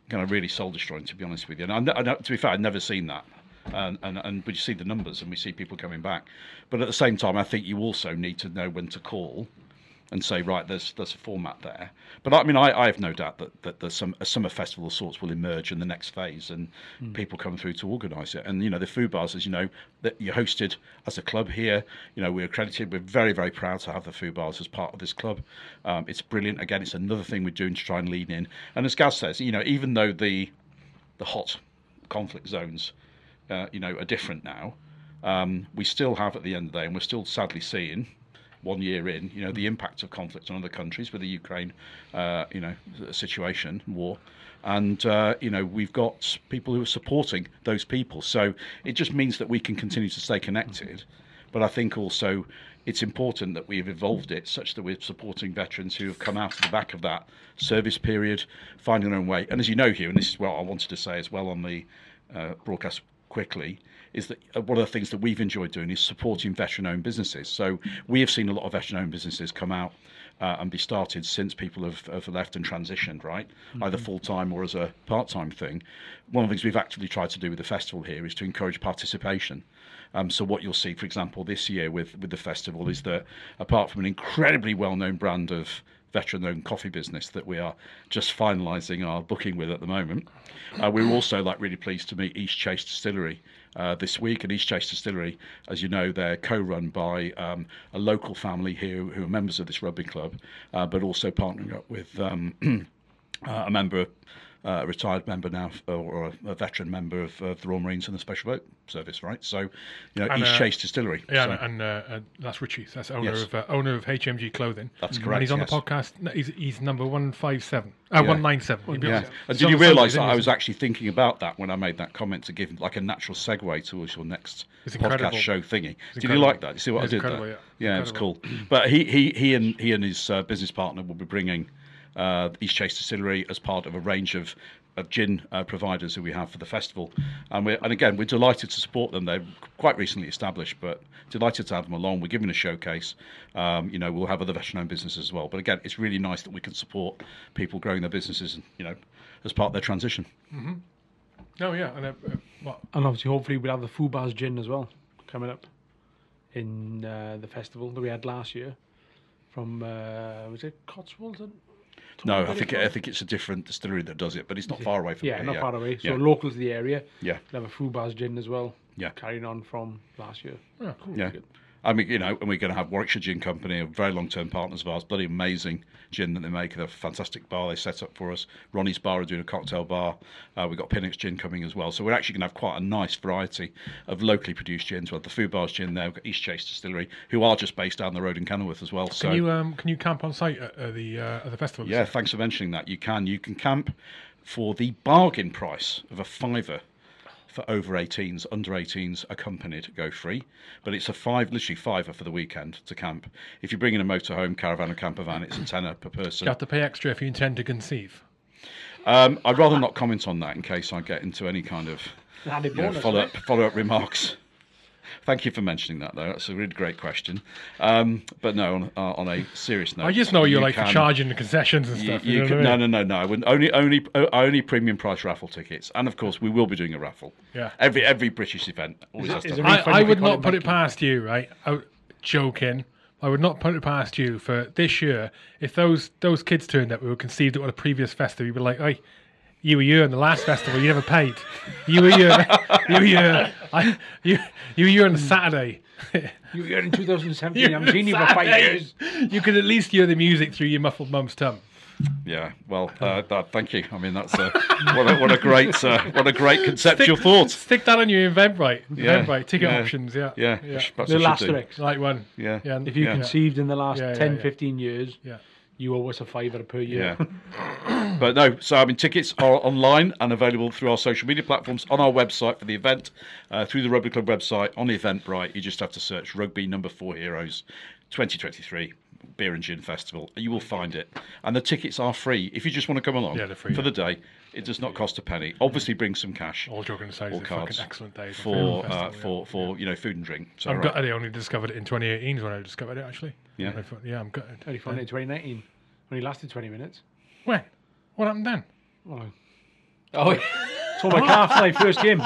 kind of really soul destroying, to be honest with you. And I, I, to be fair, I've never seen that. And, and and we see the numbers and we see people coming back, but at the same time, I think you also need to know when to call and say, right, there's there's a format there. But I mean, I, I have no doubt that, that there's some a summer festival of sorts will emerge in the next phase, and people come through to organise it. And you know, the food bars, as you know, that you hosted as a club here. You know, we're accredited. We're very very proud to have the food bars as part of this club. Um, it's brilliant. Again, it's another thing we're doing to try and lean in. And as Gaz says, you know, even though the the hot conflict zones, uh, you know, are different now. Um, we still have at the end of the day, and we're still sadly seeing one year in, you know, the impact of conflict on other countries with the Ukraine, uh, you know, situation, war. And, uh, you know, we've got people who are supporting those people. So it just means that we can continue to stay connected. But I think also it's important that we've evolved it such that we're supporting veterans who have come out of the back of that service period, finding their own way. And as you know, Hugh, and this is what I wanted to say as well on the uh, broadcast quickly, is that uh, one of the things that we've enjoyed doing is supporting veteran-owned businesses. So we have seen a lot of veteran-owned businesses come out uh, and be started since people have, have left and transitioned, right? Either full time or as a part time thing. One of the things we've actively tried to do with the festival here is to encourage participation. Um, so what you'll see, for example, this year with with the festival is that apart from an incredibly well known brand of veteran owned coffee business that we are just finalising our booking with at the moment. Uh, we were also like really pleased to meet East Chase Distillery uh, this week. And East Chase Distillery, as you know, they're co-run by um, a local family here who are members of this rugby club, uh, but also partnering up with um, uh, a member. Uh, a retired member now, or a, a veteran member of, of the Royal Marines and the Special Boat Service, right? So, you know, And, East uh, Chase Distillery. Yeah, so- and, and uh, uh, that's Richie. That's owner Yes. of uh, owner of HMG Clothing. That's correct. And he's on yes. the podcast. He's, he's number one five seven. Uh, one nine seven. Yeah. And did you realise that I was actually thinking about that when I made that comment to give like a natural segue towards your next It's podcast incredible. show thingy? Did you like that? You see what It's I did there? yeah. it was cool. But he he he and he and his uh, business partner will be bringing uh, East Chase Distillery as part of a range of. Of gin uh, providers who we have for the festival, and we are and again we're delighted to support them. They're quite recently established, but delighted to have them along. We're giving a showcase. Um, you know, we'll have other veteran-owned businesses as well. But again, it's really nice that we can support people growing their businesses, you know, as part of their transition. No, yeah, and uh, uh, what? And obviously, hopefully, we'll have the Fubaz gin as well coming up in uh, the festival that we had last year from uh, was it Cotswolds? And- No, I Get it think? I think it's a different distillery that does it, but it's not far away from Yeah, here. not far away. So Yeah. local to the area. Yeah. We'll have a Fubaz gin as well. Yeah. Carrying on from last year. Oh, cool. Yeah. I mean, you know, and we're going to have Warwickshire Gin Company, a very long-term partners of ours. Bloody amazing gin that they make. They're a fantastic bar they set up for us. Ronnie's Bar are doing a cocktail bar. Uh, we've got Pinnock's Gin coming as well. So we're actually going to have quite a nice variety of locally produced gins. We've got the Food Bars Gin there. We've got East Chase Distillery, who are just based down the road in Kenilworth as well. So Can you um can you camp on site at, at the uh, at the festival? Yeah, thanks for mentioning that. You can. You can camp for the bargain price of a fiver for over 18s. Under 18s, accompanied, go free. But it's a five, literally fiver for the weekend to camp. If you bring in a motorhome, caravan, or camper van, it's a tenner per person. You have to pay extra if you intend to conceive. Um, I'd rather not comment on that in case I get into any kind of you know, follow up follow up remarks. Thank you for mentioning that, though. That's a really great question. Um, but no, on, uh, on a serious note, I just know you're you like can- charging the concessions and stuff. you You, know can, what I no, mean? no, no, no. I wouldn't. Only, only, only premium price raffle tickets, and of course, we will be doing a raffle. Yeah. Every every British event always it- has to. is have it a- refund I, I would not it put it past you, right? I, joking. I would not put it past you for this year. If those those kids turned up we were conceived at a previous festival, you'd be like, "Hey, you were here in the last festival. You never paid. You were here. you were here. I, you you were here on Saturday. You were in 2017. You I were haven't seen you for five years. You could at least hear the music through your muffled mum's tongue. Yeah, well, uh, that, thank you. I mean, that's uh, what, a, what a great uh, what a great conceptual thought. Stick that on your Eventbrite. Yeah, Eventbrite ticket yeah, options. Yeah. Yeah, Yeah. perhaps I Little asterisk. Like one. Yeah, Yeah. If you Yeah. conceived in the last Yeah, yeah, 10, yeah. 15 years, Yeah. You owe us a fiver per year. Yeah. but no, so I mean, tickets are online and available through our social media platforms on our website for the event, uh, through the Rugby Club website on Eventbrite. You just have to search Rugby Number Four Heroes 2023 Beer and Gin Festival. You will find it, and the tickets are free if you just want to come along Yeah, free, for yeah. the day. It does not cost a penny. Obviously, bring some cash All joking aside, or it's a fucking cards excellent day for Film uh, festival, for for you know food and drink. So yeah. I'm right. I only discovered it in 2018 when I discovered it actually. Yeah. I thought- yeah, I'm gutted. Only found it in 2019. Only lasted 20 minutes. When? What happened then? Well, Oh, yeah. tore my calf my first game.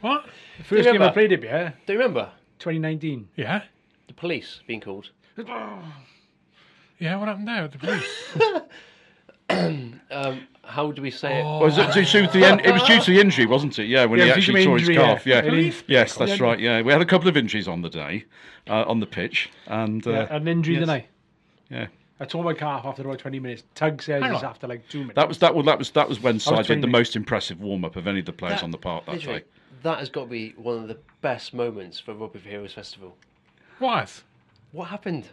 What? The first game I played it, yeah, do you remember 2019. Yeah. the police being called? Yeah, what happened there with the police? Um, how do we say it? Was it due to the en- it was due to the injury, wasn't it? Yeah, when Yeah, he it was due actually to tore his calf. yeah. Yeah, yes, that's right. Yeah, we had a couple of injuries on the day, uh, on the pitch, and uh, Yeah, an injury, yes. didn't I? yeah, I tore my calf after about 20 minutes. Tug says Hang it's after like two minutes. that was that. Well, that was that was when Si did the most impressive warm up of any of the players on the park that day. that has got to be one of the best moments for Rugby for Heroes Festival. What? What happened?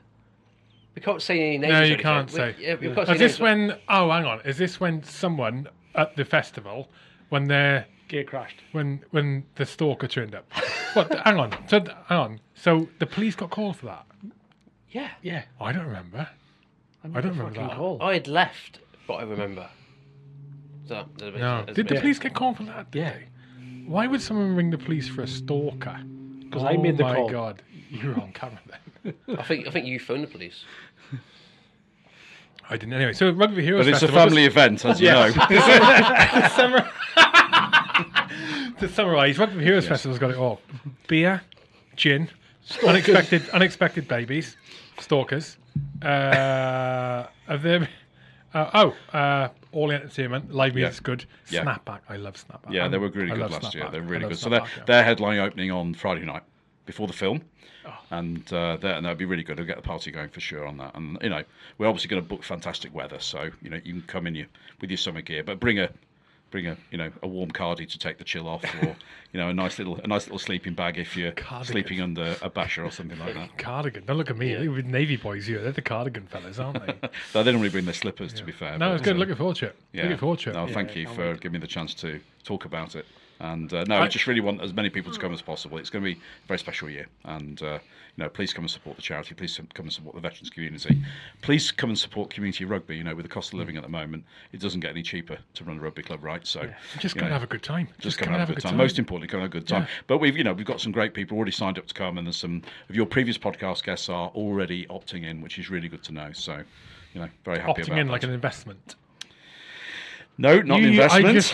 We can't say any names. No, you can't We- say. yeah, we can't say Is this names. when? Oh, hang on. Is this when someone at the festival, when they're Gear crashed. when when the stalker turned up? what? Hang on. So hang on. So the police got called for that? Yeah, Yeah. I don't remember. I, don't remember fucking that. Call. I had left, but I remember. So, a bit- No. a Did the bit- police get called for that? Did Yeah. they? Why would someone ring the police for a stalker? 'Cause I oh made the call. oh my call. god, you were on camera then. I think I think you phoned the police. I didn't. Anyway, so Rugby Heroes But it's a Festival. family event, as you know. to, summar- to summarise, Rugby Heroes Festival's got it all: beer, gin, unexpected unexpected babies, stalkers. Uh, of them. Uh, oh, uh, all the entertainment, live music's good. Yeah. Snapback, I love Snapback. Yeah, they were really I good love last year. They're really love good. So they're, yeah. they're headline opening on Friday night before the film. Oh. And uh, that and that'd be really good. They'll get the party going for sure on that. And you know, we're obviously going to book fantastic weather, so you know you can come in your with your summer gear, but bring a bring a you know a warm cardi to take the chill off, or you know a nice little a nice little sleeping bag if you're Cardigan. sleeping under a basher or something like that. Cardigan. Don't look at me. Look at Navy boys here. They're the cardigan fellas, aren't they? Though they normally bring their slippers, to be fair. no, it's good. uh, Looking forward to it. Yeah. Looking forward to it. No, thank Yeah, you for wait. giving me the chance to talk about it. And uh, no, I- just really want as many people to come as possible. It's going to be a very special year, and uh, you know, please come and support the charity. Please come and support the veterans community. Please come and support community rugby. You know, with the cost of living at the moment, it doesn't get any cheaper to run a rugby club, right? So Just you come and have a good time. just come and have a good time. Most importantly, come and have a good time. But we've, you know, we've got some great people already signed up to come, and there's some of your previous podcast guests are already opting in, which is really good to know. So, you know, very happy opting about in that. like an investment. No, not You- an you- investment. just-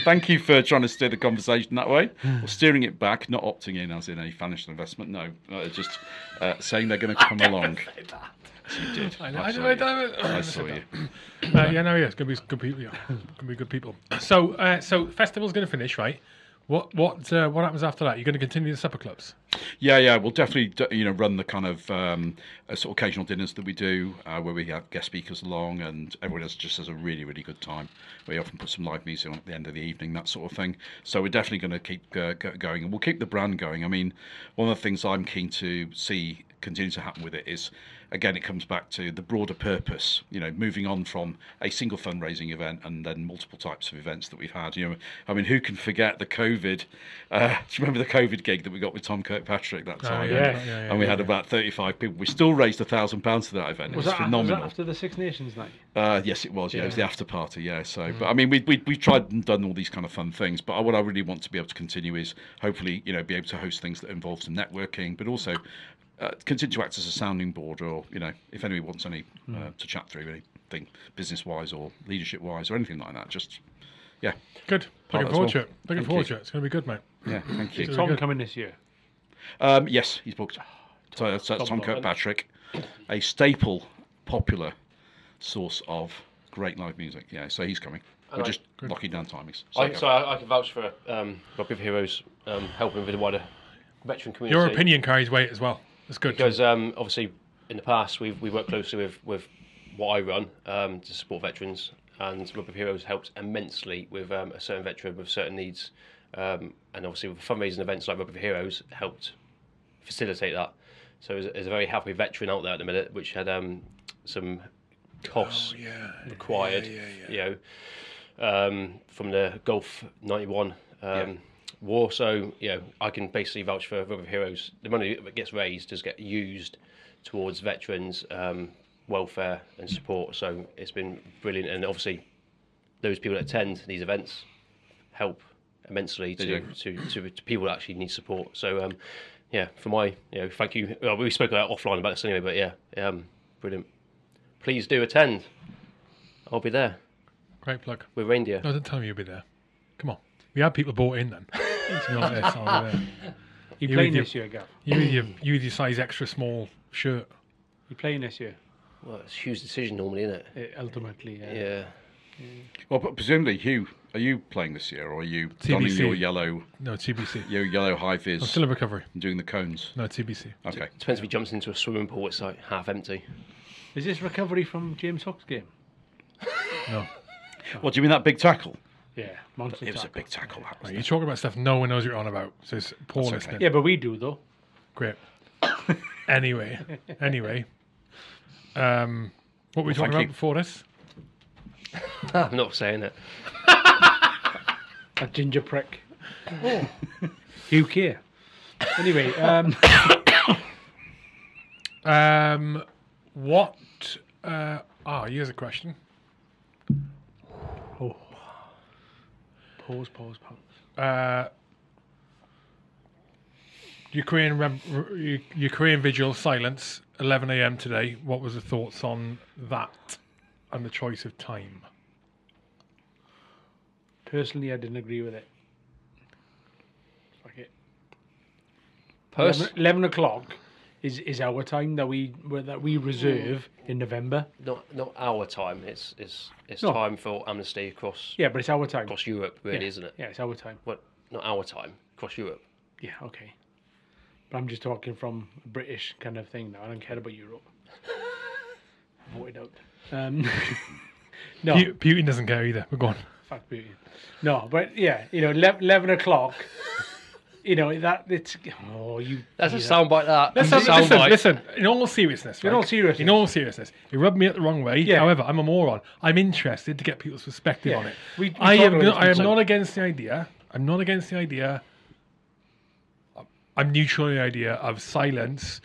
Thank you for trying to steer the conversation that way, or steering it back, not opting in as in a financial investment. No, uh, just uh, saying they're going to come along. You did. I know. I I saw know. I you. know. I saw you. Uh, yeah, no, yeah, it's gonna be good people. Yeah, gonna be good people. So, uh, so festival's gonna finish, right? What, what, uh, what happens after that? You're gonna continue the supper clubs. Yeah, yeah, we'll definitely you know run the kind of um, uh, sort of occasional dinners that we do uh, where we have guest speakers along and everyone else just has a really really good time. We often put some live music on at the end of the evening, that sort of thing. So we're definitely going to keep uh, going and we'll keep the brand going. I mean, one of the things I'm keen to see continue to happen with it is again it comes back to the broader purpose you know moving on from a single fundraising event and then multiple types of events that we've had you know i mean who can forget the covid uh, do you remember the covid gig that we got with tom kirkpatrick that time yeah, yeah. yeah, yeah, and we yeah, had yeah. about 35 people we still raised a thousand pounds for that event it was, Was that, was phenomenal that after the Six Nations night? uh, yes, it was. Yeah, it was the after party. Yeah, so Mm. but I mean, we we we tried and done all these kind of fun things. But what I really want to be able to continue is hopefully you know be able to host things that involve some networking, but also uh, continue to act as a sounding board, or you know, if anybody wants any uh, Mm. to chat through anything business wise or leadership wise or anything like that, just yeah, Good. Looking forward well. to it. Looking Thank forward you. to it. It's gonna be good, mate. yeah. Thank you. Very Tom good. coming this year. Um, yes, he's booked. So that's, that's Tom Tom Kirkpatrick, a staple, popular source of great live music. Yeah, so he's coming. We're like- just locking down timings. I, so I, I can vouch for um, Rugby for Heroes um, helping with the wider veteran community. Your opinion carries weight as well. It's good. because um, obviously in the past we've we worked closely with with what I run um, to support veterans, and Rugby Heroes helped immensely with um, a certain veteran with certain needs, um, and obviously with fundraising events like Rugby Heroes helped facilitate that. So there's, there's a very happy veteran out there at the minute, which had um, some costs Oh, yeah. required, Yeah, yeah, you know, um, from the Gulf '91 um, war. So, you know, I can basically vouch for Rugby Heroes. The money that gets raised does get used towards veterans' um, welfare and support. So it's been brilliant, and obviously, those people that attend these events help immensely to, do. to, to, to people that actually need support. So, um, yeah, for my, you know, thank you. Well, we spoke about offline about this anyway, but yeah, um, brilliant. Please do attend. I'll be there Great plug. with reindeer. No, don't tell me you'll be there. Come on. We had people bought in then. It's not this, I'll there. You You playing with your- this year, Gav? You with your, you with your size extra small shirt. You playing this year? Well, it's a huge decision normally, isn't it? Uh, ultimately, yeah. Yeah. Well, but presumably, Hugh, are you playing this year, or are you donning TBC. your yellow, No, TBC. your yellow high I'm vis still in recovery. and doing the cones? No, TBC. Okay. Depends if he jumps into a swimming pool, it's like half empty. Is this recovery from James Hook's game? No. What do you mean that big tackle? Yeah, monster It was a big tackle. That was Right, you're talking about stuff no one knows what you're on about. So it's poor That's listening. okay. Yeah, but we do though. Great. anyway, anyway. Um, what were we Well, talking thank about you. before this? I'm not saying it. A ginger prick. Oh, you care. Anyway, um, Um, what? Uh, ah, here's a question. Pause, pause, pause. Uh, Ukraine, rem- Ukraine vigil silence, 11 a.m. today. What was the thoughts on that and the choice of time? Personally, I didn't agree with it. Fuck it. Pers- 11, 11 o'clock is, is our time that we that we reserve in November. not not our time. It's it's it's No. time for amnesty across Yeah, but it's our time. across Europe, really, yeah. isn't it? Yeah, it's our time. What? Not our time. Across Europe. Yeah, okay. But I'm just talking from a British kind of thing now. I don't care about Europe. Voted out. Um, no, Pu- Putin doesn't care either. We're going. fuck Putin. No, but yeah, you know, 11, 11 o'clock. You know that it's oh you. That's a you know, soundbite. That. Listen, That's a listen, soundbite. listen. In all seriousness, In right? all seriousness. in all seriousness, it rubbed me up the wrong way. Yeah. However, I'm a moron. I'm interested to get people's perspective Yeah. on it. We- we I am. about no- this I am not against the idea. I'm not against the idea. I'm neutral on the idea of silence,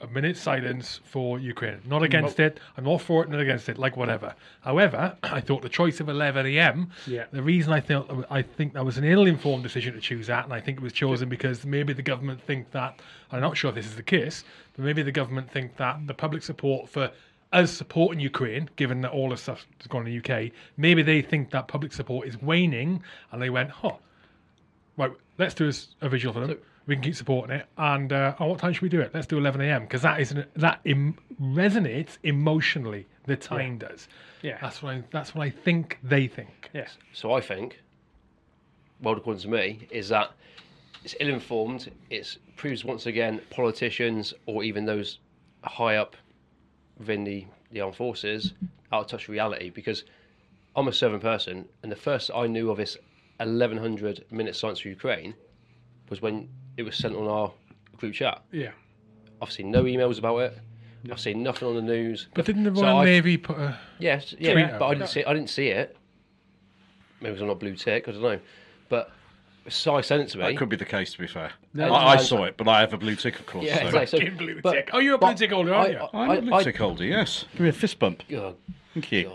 a minute's silence for Ukraine. Not mm, against it. I'm not for it. Not against it. Like whatever. However, I thought the choice of 11 a.m. Yeah. The reason I thought I think that was an ill-informed decision to choose that, and I think it was chosen because maybe the government think that. I'm not sure if this is the case, but maybe the government think that the public support for us supporting Ukraine, given that all the stuff has gone in the UK, maybe they think that public support is waning, and they went, "Huh, right, let's do a visual for them. We can keep supporting it. And uh, oh, what time should we do it? Let's do 11 a.m. because that is an, that Im- resonates emotionally. The time does. Yeah. That's what I. That's what I think they think. Yeah. So I think, well, according to me, is that it's ill-informed. It proves once again politicians or even those high up within the, the armed forces out of touch with reality. Because I'm a serving person, and the first I knew of this 1100 minute silence for Ukraine was when it was sent on our group chat. Yeah. I've seen no emails about it. I've seen nothing on the news. But didn't the So Royal I've- Navy put a? Yes, yeah, Tweet but I didn't see. I didn't see it. Maybe because I'm not blue tick. I don't know. But Si sent it to me. That could be the case, to be fair. No, I, I saw it, but I have a blue tick, of course. yeah, so. exactly. So, blue but- tick. Oh, you're a blue tick holder, aren't you? I, I'm I, a blue I- tick holder, yes. Give me a fist bump. God, Thank you.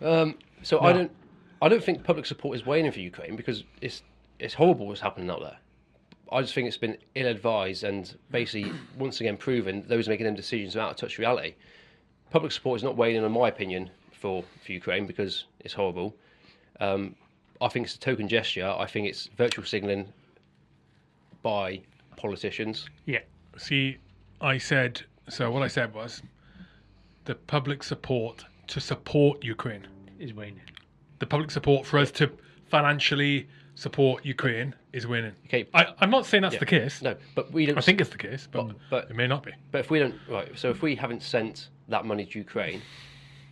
God. Um, so I don't. I don't think public support is waning for Ukraine because it's it's horrible what's happening out there. I just think it's been ill-advised and basically once again proven those making them decisions are out of touch reality. Public support is not waning, in my opinion, for, for Ukraine because it's horrible. Um, I think it's a token gesture. I think it's virtual signalling by politicians. Yeah. See, I said so. What I said was the public support to support Ukraine. Is waning. The public support for us to financially support Ukraine is winning. Okay. I, I'm not saying that's Yeah. the case. No, but we don't. I think it's the case, but, But- but- it may not be. But if we don't, right, so if we haven't sent that money to Ukraine,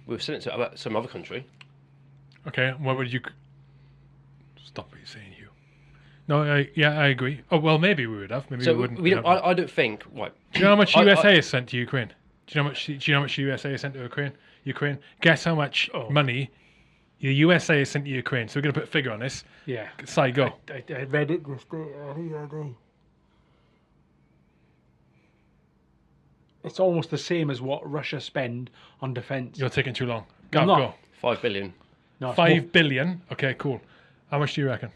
we've sent it to uh, some other country. Okay, what would you? Stop what you're saying, you. No, I, yeah, I agree. Oh well, maybe we would have. Maybe So we wouldn't. we don't. I, I don't think. Right. do you know how much I- USA I- has sent to Ukraine? Do you know how much? Do you know how much USA has sent to Ukraine? Ukraine. Guess how much Oh. money the USA has sent to Ukraine? So we're going to put a figure on this. Yeah. Si, go. I, I read it this day. I think the other day. It's almost the same as what Russia spend on defence. You're taking too long. I'm not. go. Five billion. No, it's Five more- billion. Okay, cool. How much do you reckon?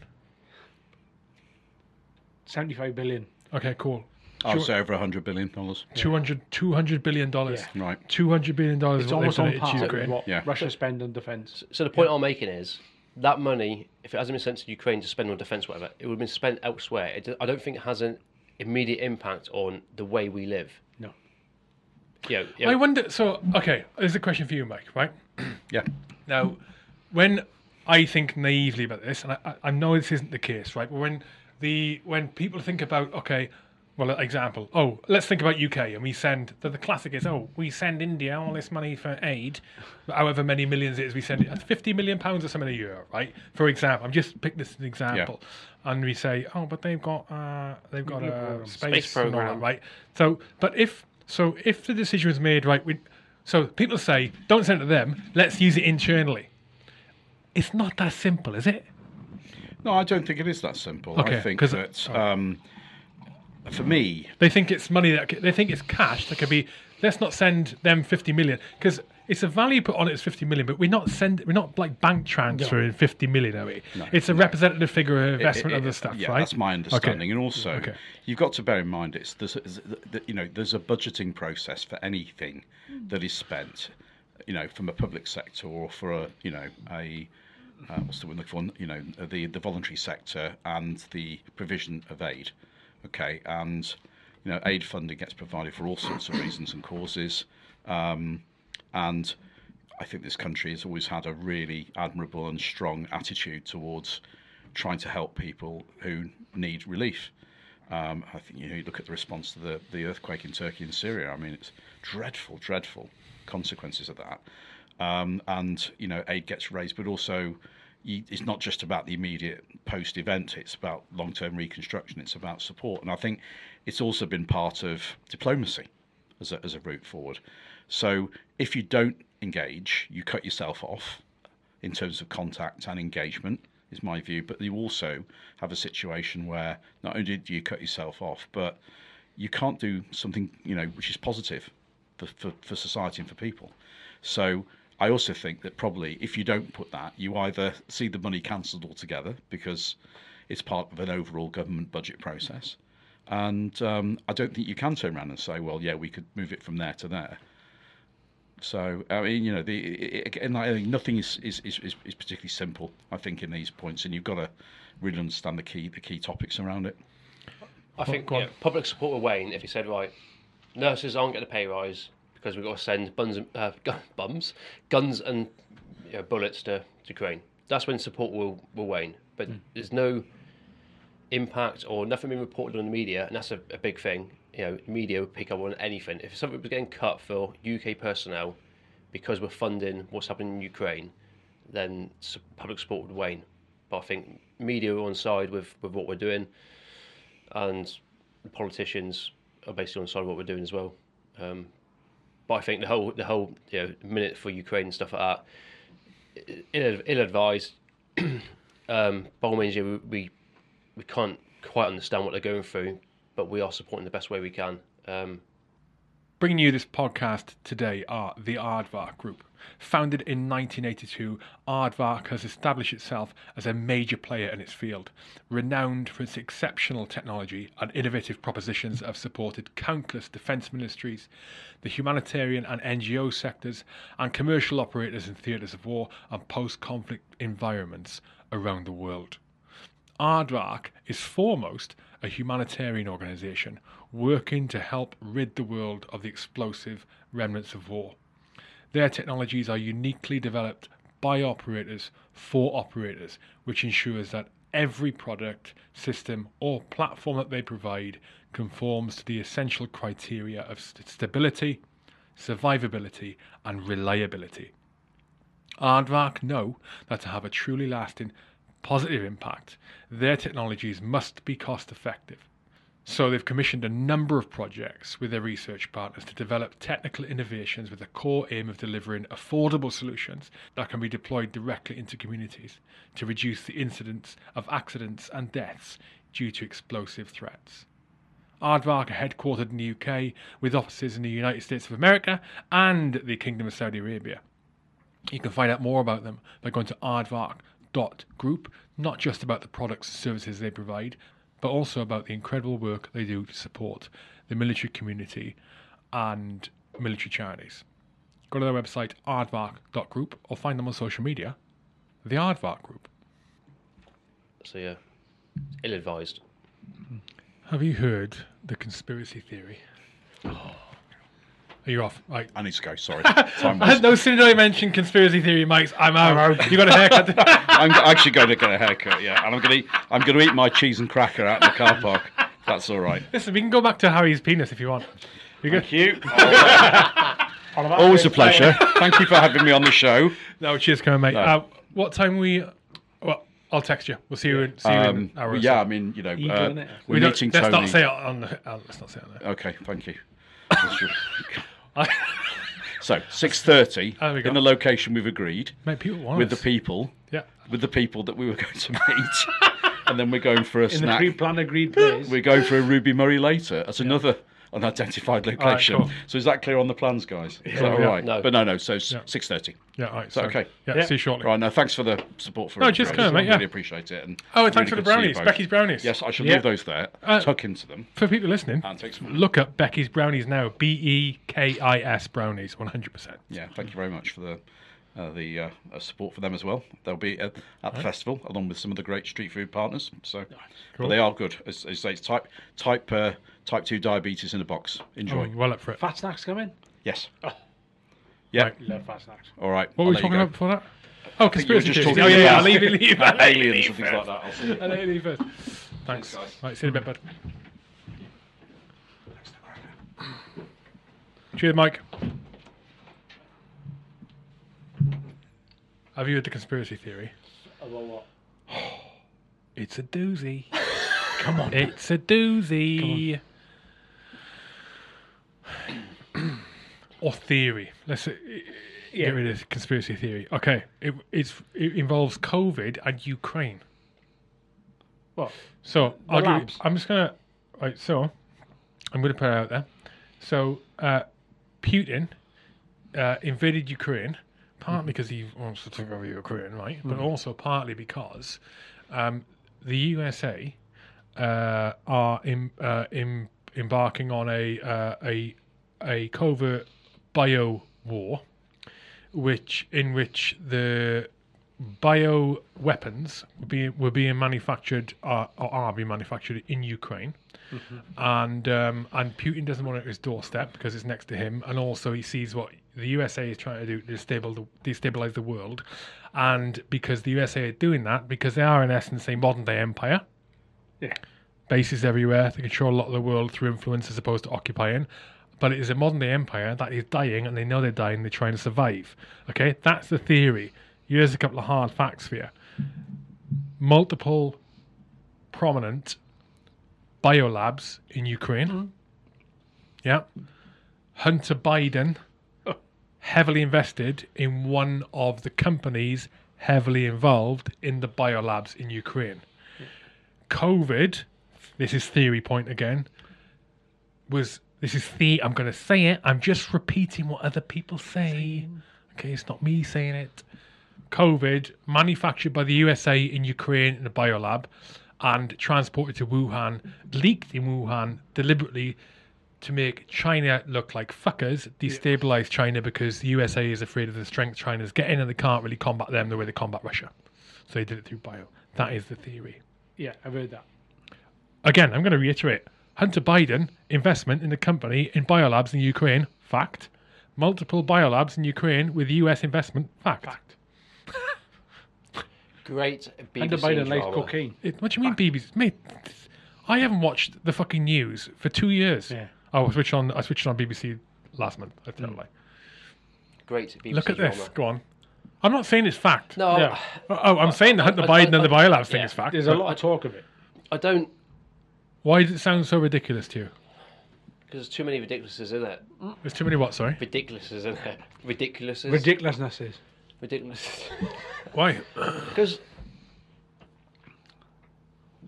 75 billion. Okay, cool. I would oh, say over $100 billion. dollars. 200, 200 billion dollars. Yeah. Right. 200 billion dollars It's is what almost on par with what Yeah. Russia spend on defence. So the point I'm making is that money, if it hasn't been sent to Ukraine to spend on defence, whatever, it would have been spent elsewhere. It, I don't think it has an immediate impact on the way we live. No. You know, I wonder. So, okay, there's a question for you, Mike. Right Yeah. now, when I think naively about this, and I, I- I know this isn't the case, right? But when the when people think about okay, well, example, oh, let's think about UK, and we send the, the classic is oh, we send India all this money for aid, however many millions it is, we send it, fifty million pounds or something a year, right? For example, I'm just pick this as an example, and we say oh, but they've got uh, they've got a space, Space and all that, program. right? So, but if so, if the decision was made right, we, so people say don't send it to them, let's use it internally. It's not that simple, is it? No, I don't think it is that simple. Okay, I think that um, for me, They think it's money that they think it's cash that could be. Let's not send them fifty million because it's a value put on it as fifty million, but we're not send we're not like bank transferring fifty million, are we? it's a representative figure of investment it- of the stuff, yeah, right? that's my understanding. And also, Okay. you've got to bear in mind it's there's, there's- the- you know there's a budgeting process for anything that is spent, you know, from a public sector or for a you know a uh, what's the word I'm looking for? You know, the the voluntary sector and the provision of aid. Okay, and you know, aid funding gets provided for all sorts of reasons and causes, um, and I think this country has always had a really admirable and strong attitude towards trying to help people who need relief. Um, I think you know you look at the response to the, the earthquake in Turkey and Syria. I mean, it's dreadful, dreadful consequences of that. Um, and you know, aid gets raised, but also it's not just about the immediate post-event. It's about long-term reconstruction. It's about support, and I think it's also been part of diplomacy as a, as a route forward. So if you don't engage, you cut yourself off in terms of contact and engagement, is my view. But you also have a situation where not only do you cut yourself off, but you can't do something you know which is positive for, for, for society and for people. So I also think that probably if you don't put that, you either see the money cancelled altogether because it's part of an overall government budget process. And um, I don't think you can turn around and say, well, yeah, we could move it from there to there. So I mean, you know, the again, I think nothing is, is, is, is is particularly simple. I think in these points, and you've got to really understand the key the key topics around it. I think yeah, public support will wane if you said right, nurses aren't getting a pay rise because we've got to send buns and, uh, bums, guns and you know, bullets to, to Ukraine. That's when support will, will wane. But there's no impact or nothing being reported on the media, and that's a, a big thing. You know, media would pick up on anything. If something was getting cut for UK personnel because we're funding what's happening in Ukraine, then public support would wane. But I think media are on side with, with what we're doing and politicians are basically on side of what we're doing as well. Um, but I think the whole the whole you know minute for Ukraine and stuff like that, ill, ill advised. um, by all means, we, we we can't quite understand what they're going through, but we are supporting the best way we can. Um, Bringing you this podcast today are the Aardvark Group. Founded in 1982, Aardvark has established itself as a major player in its field. Renowned for its exceptional technology and innovative propositions, have supported countless defence ministries, the humanitarian and NGO sectors, and commercial operators in theatres of war and post conflict environments around the world. Aardvark is foremost a humanitarian organisation working to help rid the world of the explosive remnants of war. Their technologies are uniquely developed by operators for operators, which ensures that every product, system, or platform that they provide conforms to the essential criteria of st- stability, survivability, and reliability. Aardvark know that to have a truly lasting positive impact, their technologies must be cost effective. So they've commissioned a number of projects with their research partners to develop technical innovations with the core aim of delivering affordable solutions that can be deployed directly into communities to reduce the incidence of accidents and deaths due to explosive threats. Aardvark are headquartered in the UK with offices in the United States of America and the Kingdom of Saudi Arabia. You can find out more about them by going to aardvark.group, not just about the products and services they provide, but also about the incredible work they do to support the military community and military charities. Go to their website, aardvark.group, or find them on social media, the Aardvark Group. So yeah, ill advised. Have you heard the conspiracy theory? Are you off? Right. I need to go. Sorry. Time I was- no sooner did I mention conspiracy theory, Mike, I'm out. You got a haircut. I'm actually going to get a haircut. Yeah, and I'm going to I'm going to eat my cheese and cracker out in the car park. That's all right. Listen, we can go back to Harry's penis if you want. You good? Thank you. Always a pleasure. Thank you for having me on the show. No, cheers, coming, mate. No. Uh, what time we? Well, I'll text you. We'll see you in. See you in Um, an hour. or well, so. yeah, I mean, you know, Eagle, uh, we're We meeting let's Tony. not say it on the. Uh, let's not say it on there. Okay, thank you. so six thirty we go. in the location we've agreed Mate, people want with the us. people Yeah. with the people that we were going to meet, and then we're going for a In the snack. pre-planned agreed place. We're going for a Ruby Murray later. That's another unidentified location. cool. So is that clear on the plans, guys? Is that Yeah. all right? No. But no, no. So Yeah. six thirty. Yeah, all right. Is so- okay? Yeah, Yeah. see you shortly. Right. No, thanks for the support for. No, us, just come, mate, yeah. Really appreciate it. And Oh, and thanks really for the good to see you brownies. Becky's brownies. Yes, I shall Yeah. leave those there. Uh, tuck into them For people listening, and take some. look up Becky's brownies now. B E K I S brownies, 100%. Yeah, thank you very much for the uh, the uh, uh, support for them as well. They'll be at, at the festival along with some of the great street food partners. So, Cool. but they are good. As, as they say, it's type type uh, type two diabetes in a box. Enjoy. Oh, well up for it. Fat snacks coming. Yes. Oh. Yeah. Right. Love fat snacks. All right. What I'll were we talking about before that? Oh, think conspiracy just theories. talking Oh, yeah, yeah. I'll leave it, leave it. Aliens and things like that. I'll see you. I'll let you leave first. Thanks. guys. Right, see you in a bit, bud. Cheers, Mike. Have you heard the conspiracy theory? About what? It's a doozy. Come on. It's a doozy. or theory. Let's uh, Yeah. get rid of conspiracy theory. Okay. It, it's, it involves COVID and Ukraine. What? So I'll labs. Give, I'm just gonna right. So I'm gonna put it out there. So uh, Putin uh, invaded Ukraine partly because he wants to take over Ukraine, right? But also partly because um, the USA uh, are in, uh, in, embarking on a uh, a a covert bio war, which in which the bio weapons were being, were being manufactured uh, or are being manufactured in Ukraine. And um, and Putin doesn't want it at his doorstep because it's next to him, and also he sees what the USA is trying to do to destabilize the, destabilize the world, and because the USA are doing that because they are in essence a modern day empire, Yeah. bases everywhere. They control a lot of the world through influence as opposed to occupying. But it is a modern day empire that is dying, and they know they're dying. They're trying to survive. Okay, that's the theory. Here's a couple of hard facts for you. Multiple prominent biolabs in Ukraine. Mm-hmm. Yeah. Hunter Biden oh. heavily invested in one of the companies heavily involved in the biolabs in Ukraine. COVID, this is theory point again, was this is the I'm going to say it. I'm just repeating what other people say. Okay, it's not me saying it. COVID manufactured by the USA in Ukraine in a biolab and transported to Wuhan, leaked in Wuhan deliberately to make China look like fuckers, destabilize China because the USA is afraid of the strength China's getting and they can't really combat them the way they combat Russia. So they did it through bio. That is the theory. Yeah, I've heard that. Again, I'm going to reiterate Hunter Biden investment in the company in biolabs in Ukraine, fact. Multiple biolabs in Ukraine with US investment, fact. Fact. Great BBC Hunter Biden likes drama. cocaine. It, what do you mean, BBC? Mate, I haven't watched the fucking news for two years. Yeah. I switched on. I switched on BBC last month. I tell Mm. you. Great BBC Look at drama. this. Go on. I'm not saying it's fact. No, Yeah. Oh, I'm saying the Hunter I- Biden I- and the I- biolabs thing is fact. There's a lot of talk of it. I don't Why does it sound so ridiculous to you? because there's too many ridiculouses in it. There's too many what? Sorry. Ridiculouses in it. Ridiculouses. Ridiculousness is. Ridiculous. Why? Because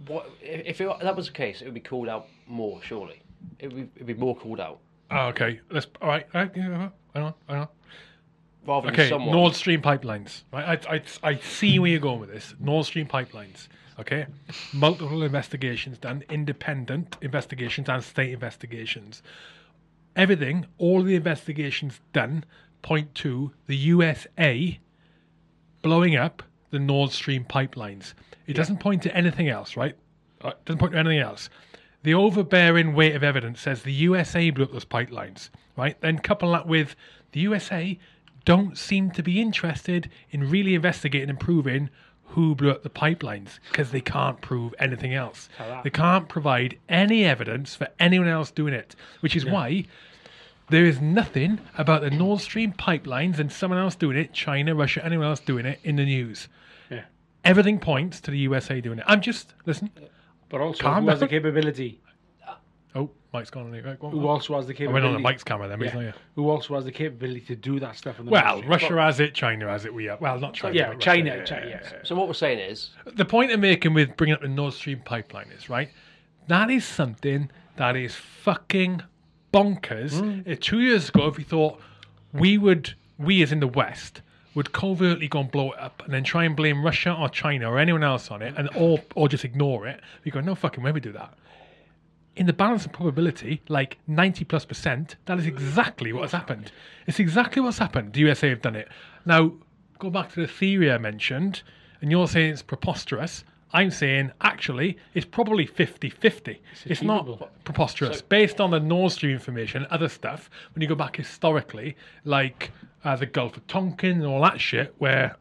what if it, that was the case? It would be called out more. Surely, it would be, it'd be more called out Oh, okay. Let's. All right. all right, yeah, Hang on. Hang on. rather than Okay. someone. Nord Stream pipelines. Right. I, I, I see where you're going with this. Nord Stream pipelines. Okay. Multiple investigations done, independent investigations and state investigations. Everything, all the investigations done, point to the USA blowing up the Nord Stream pipelines. It doesn't point to anything else, right? Uh, It doesn't point to anything else. The overbearing weight of evidence says the USA blew up those pipelines, right? Then couple that with the USA don't seem to be interested in really investigating and proving who blew up the pipelines because they can't prove anything else. They can't provide any evidence for anyone else doing it, which is why there is nothing about the Nord Stream pipelines and someone else doing it, China, Russia, anyone else doing it in the news. Yeah. Everything points to the USA doing it. I'm just listen. But also, who has the capability? Oh, Mike's gone. on it. Right, go on, Who go on. also has the I capability? went on the Mike's camera then, but he's Yeah. not here. Who also has the capability to do that stuff? In the Well, military? Russia has it, China has it, we have. Well, not China. Yeah, but China. Russia, China yes. So what we're saying is, The point I'm making with bringing up the Nord Stream pipeline is, right, that is something that is fucking bonkers. Uh, two years ago, if we thought we would, we as in the West, would covertly go and blow it up and then try and blame Russia or China or anyone else on it and or, or just ignore it, we go, no fucking way we do that. In the balance of probability, like 90 plus percent, that is exactly what has happened. It's exactly what's happened. The USA have done it. Now, go back to the theory I mentioned, and you're saying it's preposterous. I'm saying actually it's probably 50 50. It's, not achievable. preposterous. Based on the Nord Stream information, other stuff, when you go back historically, like uh, the Gulf of Tonkin and all that shit, where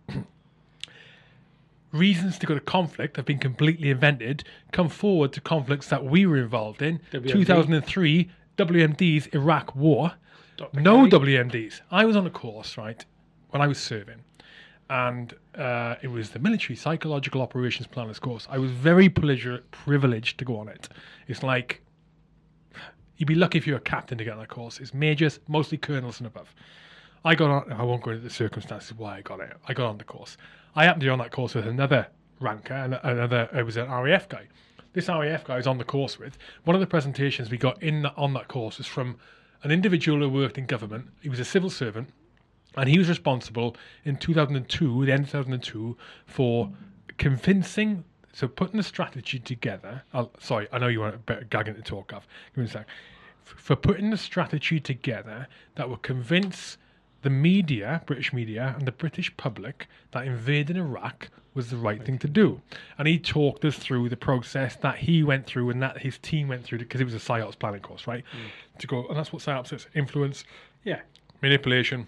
reasons to go to conflict have been completely invented, come forward to conflicts that we were involved in. WMD. 2003, WMD's Iraq War. No WMDs. I was on a course, right, when I was serving, and uh, it was the Military Psychological Operations Planners course. I was very privilege- privileged to go on it. It's like you'd be lucky if you're a captain to get on that course. It's majors, mostly colonels and above. I got on. I won't go into the circumstances why I got it. I got on the course. I happened to be on that course with another ranker and another. It was an RAF guy. This RAF guy I was on the course with. One of the presentations we got in the, on that course was from an individual who worked in government. He was a civil servant, and he was responsible in 2002, the end of 2002, for convincing. So putting the strategy together. i sorry, I know you want a bit gagging to talk of. Give me a sec. For putting the strategy together that would convince the media, British media, and the British public that invading Iraq was the right thing to do. And he talked us through the process that he went through and that his team went through because it was a PSYOPs planning course, right? Mm. To go, and that's what PSYOPs is influence, Yeah. manipulation,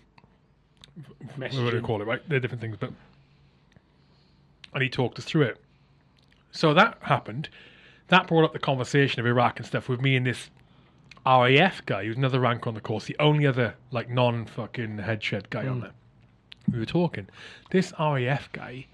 what do you call it, right? They're different things, but. And he talked us through it. So that happened. That brought up the conversation of Iraq and stuff with me and this RAF guy, he was another rank on the course, the only other like non fucking headshed guy on there. We were talking. This RAF guy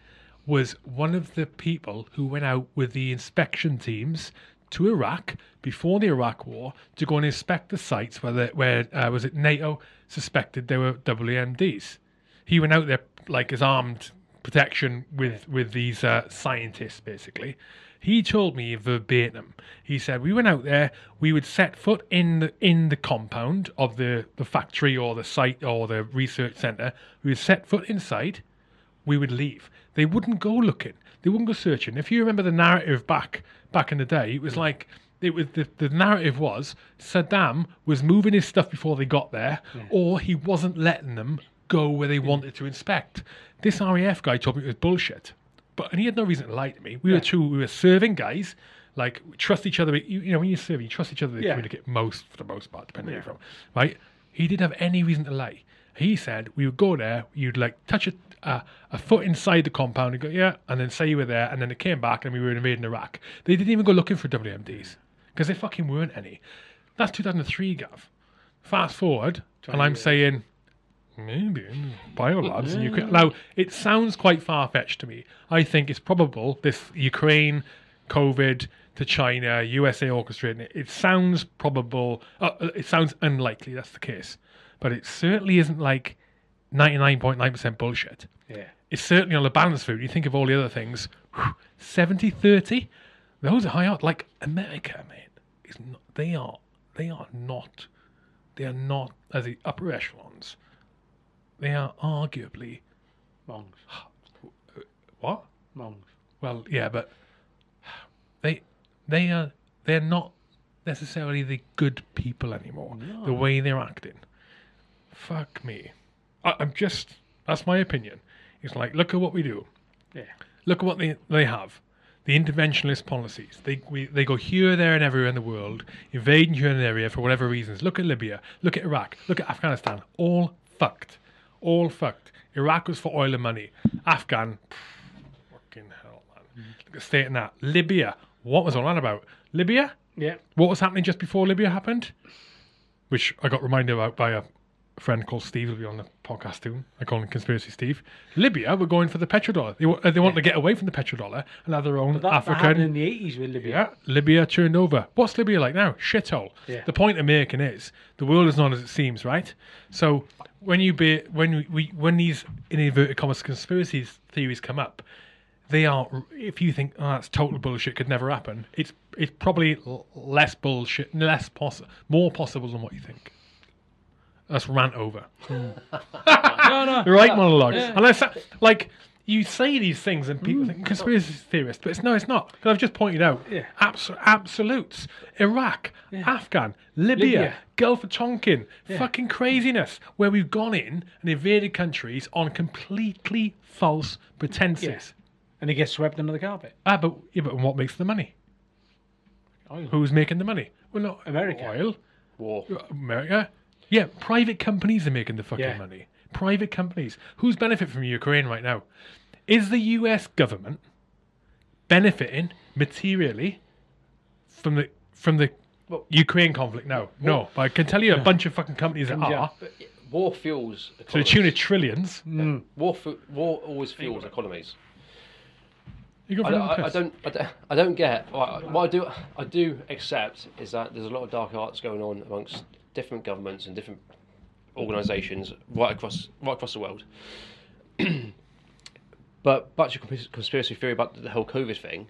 was one of the people who went out with the inspection teams to Iraq before the Iraq War to go and inspect the sites where the, where uh, was it NATO suspected there were WMDs. He went out there like as armed protection with with these uh, scientists basically. He told me verbatim. He said we went out there. We would set foot in the in the compound of the the factory or the site or the research center. We would set foot inside. We would leave. They wouldn't go looking. They wouldn't go searching. If you remember the narrative back back in the day, it was like it was the, the narrative was Saddam was moving his stuff before they got there, hmm. or he wasn't letting them go where they wanted to inspect. This RAF guy told me it was bullshit, but and he had no reason to lie to me. We were two, we were serving guys. Like trust each other. You, you know, when you're serving, you trust each other to Yeah. communicate most for the most part, depending where you're from. Right? He didn't have any reason to lie. He said we would go there, you'd like touch a, a, a foot inside the compound and go, yeah, and then say you were there, and then it came back and we were invading Iraq. They didn't even go looking for WMDs because there fucking weren't any. That's 2003, Gav. Fast forward, and I'm saying, Maybe biolabs in Ukraine. Now it sounds quite far fetched to me. I think it's probable this Ukraine, COVID to China, USA orchestrating it. It sounds probable. Uh, uh, it sounds unlikely that's the case, but it certainly isn't like ninety nine point nine percent bullshit. Yeah. It's certainly on the balance food. You think of all the other things, 70 30, those are high art. Like America, man, is not, they are they are not they are not as the upper echelons. They are arguably Monks. what? Monks. Well, yeah, but they they are they're not necessarily the good people anymore. The way they're acting, fuck me. I, I'm just that's my opinion. It's like look at what we do. Yeah. Look at what they they have. The interventionist policies. They we, they go here, there, and everywhere in the world, invading here and there for whatever reasons. Look at Libya. Look at Iraq. Look at Afghanistan. All fucked. All fucked. Iraq was for oil and money. Afghan. pff, fucking hell, man. Mm. Look at state in that. Libya. What was all that about? Libya. Yeah. What was happening just before Libya happened? Which I got reminded about by a friend called Steve, who'll be on the podcast soon. I call him Conspiracy Steve. Libya were going for the petrodollar. They, uh, they want to get away from the petrodollar and have their own That, that happened African. in the 80s with Libya. yeah, Libya turned over. What's Libya like now? Shithole. Yeah. The point I'm making is the world is not as it seems, right? So when you be when we, when these in inverted commas conspiracy theories come up, they are. If you think oh, that's total bullshit, could never happen. It's it's probably less bullshit, less possible, more possible than what you think. That's rant over. No, no. The right monologue. Unless, like, you say these things and people think conspiracy theorist, but it's no, it's not. Because I've just pointed out Yeah. abs- absolutes. Iraq, Afghan, Libya, Libya. Gulf of Tonkin, fucking craziness, where we've gone in and invaded countries on completely false pretenses. Yeah. And it gets swept under the carpet. Ah, but, yeah, but what makes the money? Oil. Who's making the money? Well, not America. Oil. War. America. Yeah, private companies are making the fucking Yeah. money. Private companies. Who's benefit from Ukraine right now? Is the US government benefiting materially from the from the Well- Ukraine conflict? No, no. But I can tell you a bunch of fucking companies that Yeah. are War fuels. to the tune of trillions. Mm. War, fu- war always fuels economies. You go I for don't, I, I don't, I don't, I don't get. What what I do, I do accept is that there's a lot of dark arts going on amongst different governments and different organisations right across, right across the world. but back to your conspiracy- theory about the whole COVID thing.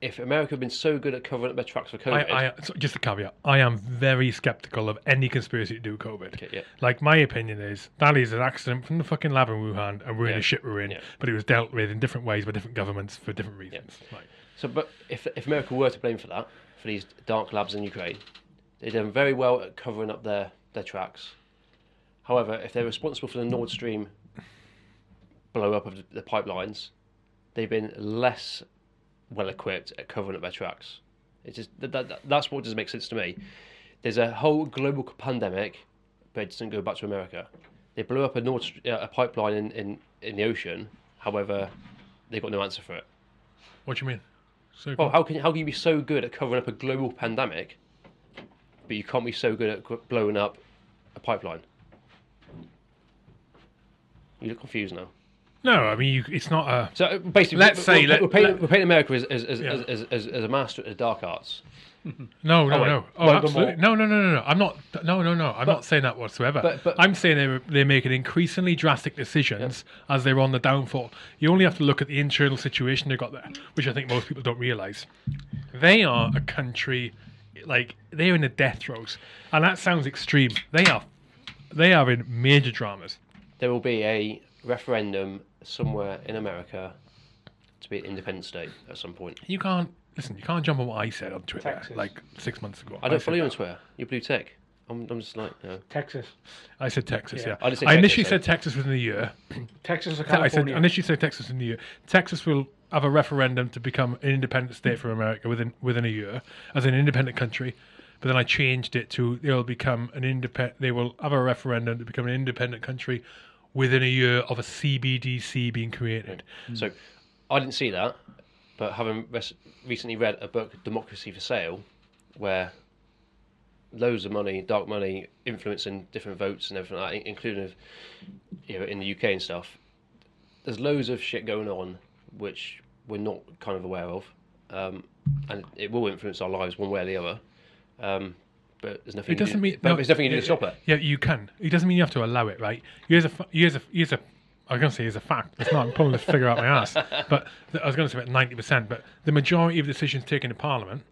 If America had been so good at covering up their tracks for COVID, I, I, so just a caveat. I am very skeptical of any conspiracy to do with COVID. Okay, yeah. Like my opinion is that is an accident from the fucking lab in Wuhan, and we're in Yeah. the shit we're in. Yeah. But it was dealt with in different ways by different governments for different reasons. Right. So, but if if America were to blame for that, for these dark labs in Ukraine, they've done very well at covering up their their tracks. However, if they're responsible for the Nord Stream blow up of the, the pipelines, they've been less well equipped at covering up their tracks. It's just that, that, that- that's what doesn't make sense to me. There's a whole global pandemic, but it doesn't go back to America. They blew up a Nord uh, a pipeline in, in, in the ocean. However, they've got no answer for it. What do you mean? So Well, how can how can you be so good at covering up a global pandemic, but you can't be so good at blowing up a pipeline? You look confused now. no, I mean you, it's not a. So uh, basically, Let's we're, say we're, let- we're, painting, let- we're painting America as as, as, Yeah. as, as, as, a master at the dark arts. No, no, wait. no. Oh, absolutely. No, no, no, no, no. I'm not. No, no, no. I'm not saying that whatsoever. but- but- I'm saying they're they're making increasingly drastic decisions as they're on the downfall. You only have to look at the internal situation they've got there, which I think most people don't realise. They are a country like they're in the death throes, and that sounds extreme. They are, they are in major dramas. There will be a referendum somewhere in America to be an independent state at some point. You can't listen. You can't jump on what I said on Twitter Texas. like six months ago. I don't said follow you on. Twitter. You're blue tech. I'm, I'm just like, you know. Texas. I said Texas. Yeah. Yeah, I said I initially Texas, said Texas within a year. Texas or California. I said California. initially said Texas in the year. Texas will have a referendum to become an independent state from America within within a year as an independent country. But then I changed it to they'll become an independent. They will have a referendum to become an independent country within a year of a CBDC being created. Mm. So I didn't see that, but having res- recently read a book, Democracy for Sale, where loads of money, dark money, influencing different votes and everything like that, including you know in the UK and stuff. There's loads of shit going on which we're not kind of aware of, um, and it will influence our lives one way or the other. Um, but there's nothing. It doesn't you, mean but no, there's nothing you do to stop it. Yeah, you can. It doesn't mean you have to allow it, right? Here's a here's a here's a. I was going to say here's a fact. It's not. I'm pulling this figure out my ass. But I was going to say about ninety percent. But the majority of decisions taken in Parliament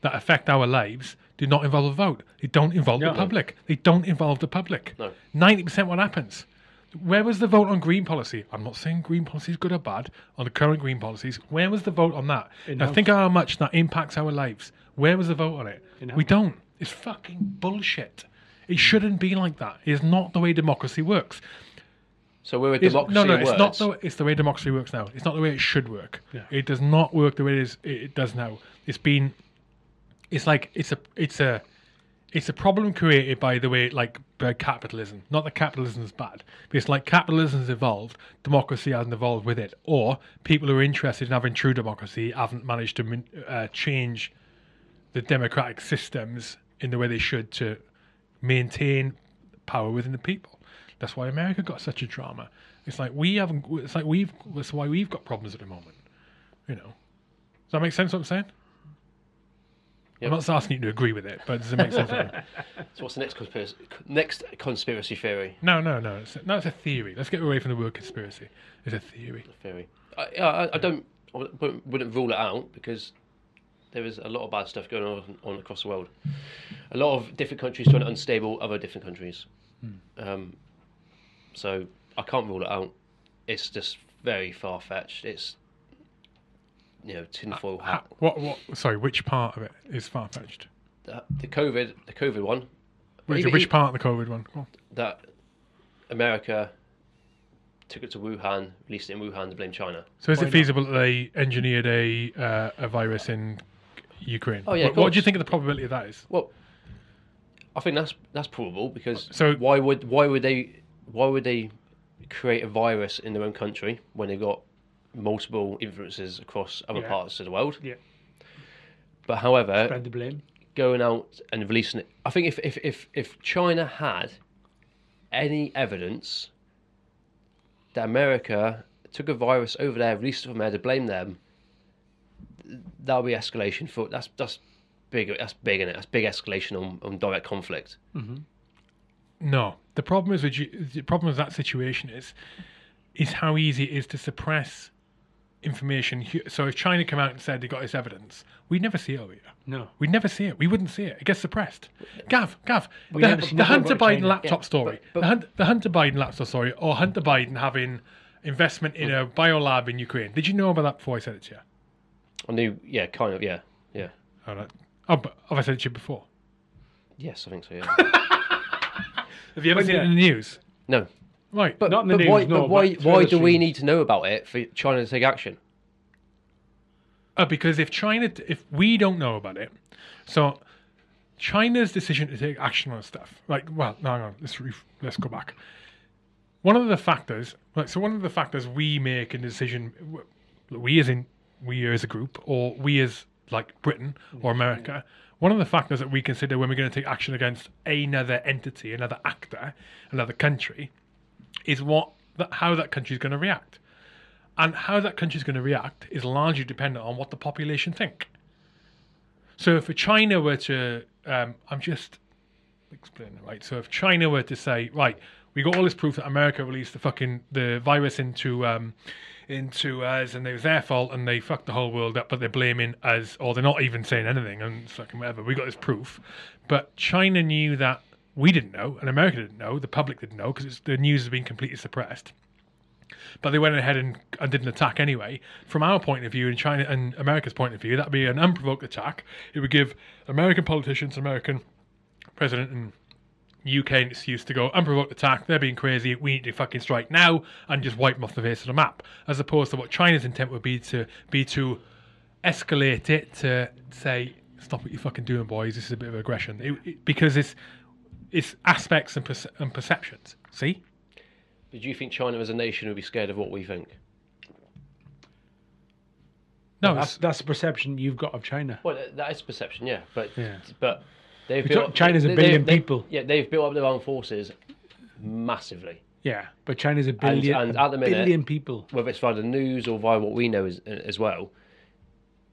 that affect our lives do not involve a vote. They don't involve No. the public. They don't involve the public. No. Ninety percent. What happens? Where was the vote on green policy? I'm not saying green policy is good or bad. On the current green policies, where was the vote on that? Now think of how much that impacts our lives. Where was the vote on it? Enough. We don't. It's fucking bullshit. It shouldn't be like that. It's not the way democracy works. So we're a It's, democracy. no, no, it's words. not the it's the way democracy works now. It's not the way it should work. Yeah. It does not work the way it is it it does now. It's been it's like it's a it's a it's a problem created by the way like by capitalism. Not that capitalism is bad, but it's like capitalism has evolved, democracy hasn't evolved with it, or people who are interested in having true democracy haven't managed to uh, change the democratic systems in the way they should to maintain power within the people. That's why America got such a drama. It's like we haven't. It's like we've. That's why we've got problems at the moment. You know. Does that make sense? What I'm saying? Yep. I'm not asking you to agree with it, but does it make sense? So what's the next conspiracy? Next conspiracy theory. no, no, no. It's, no, it's a theory. Let's get away from the word conspiracy. It's a theory. A Theory. I, I, I don't. I wouldn't rule it out because there is a lot of bad stuff going on, on across the world. A lot of different countries trying to unstable other different countries. Um, so I can't rule it out. It's just very far fetched. It's you know tinfoil Ha- hat. what? What? Sorry, which part of it is far fetched? The, the COVID, the COVID one. Which, Even- which part of the COVID one? Go on. that America took it to Wuhan, released it in Wuhan to blame China. So is Why it not? feasible that they engineered a uh, a virus in Ukraine? Oh, yeah, What, what do you think of the probability of that is? Well, I think that's that's probable because So- why would why would they why would they create a virus in their own country when they've got multiple influences across other Yeah. parts of the world? Yeah. But however, Spread the blame. going out and releasing it, I think if if if, if China had any evidence that America took a virus over there, released it from there to blame them, that would be escalation. For that's that's big. That's big in it. That's big escalation on, on direct conflict. Mm-hmm. No. The problem is with you, the problem with that situation is is how easy it is to suppress information. So if China come out and said they got this evidence, we'd never see it over here. No. We'd never see it. We wouldn't see it. It gets suppressed. Gav, Gav, the, the Hunter Biden China. laptop Yeah, story, but- but- the, Hun- the Hunter Biden laptop story, or Hunter Biden having investment in a biolab in Ukraine. Did you know about that before I said it to you? I knew. Yeah, kind of. Yeah, yeah. Oh, no. oh but have I said it to you before? Yes, I think so. Yeah. Have you ever Well, seen it in the news? no, Right. but Not but news, why? no, but why? but why do we need to know about it for China to take action? Uh, because if China, if we don't know about it, so China's decision to take action on stuff, like, well, no, hang on, let's re- let's go back. One of the factors, like, so one of the factors we make in the decision, we as in we as a group, or we as like Britain or America, one of the factors that we consider when we're going to take action against another entity, another actor, another country, is what that, how that country is going to react. And how that country is going to react is largely dependent on what the population think. So if China were to, um, I'm just explaining, right? So if China were to say, right, we got all this proof that America released the fucking the virus into um, into us, and it was their fault, and they fucked the whole world up, but they're blaming us, or they're not even saying anything, and fucking whatever. We got this proof, but China knew that we didn't know, and America didn't know, the public didn't know, because the news has been completely suppressed but they went ahead and, and did an attack anyway. From our point of view, and China and America's point of view, that'd be an unprovoked attack. It would give American politicians, American president, and UK an excuse to go unprovoked attack. They're being crazy. We need to fucking strike now and just wipe them off the face of the map. As opposed to what China's intent would be to be to escalate it to say, "Stop what you're fucking doing, boys. This is a bit of aggression." It, it- because it's it's aspects and, perce- and perceptions. See. But do you think China as a nation would be scared of what we think? No, that's that's the perception you've got of China. Well, that- that is perception, yeah. But Yeah. but They've We're talking- China's a they- billion they- people. Yeah, they've built up their own forces massively. Yeah, but China's a billion, and a at the minute- billion people. Whether it's via the news or via what we know as, as well,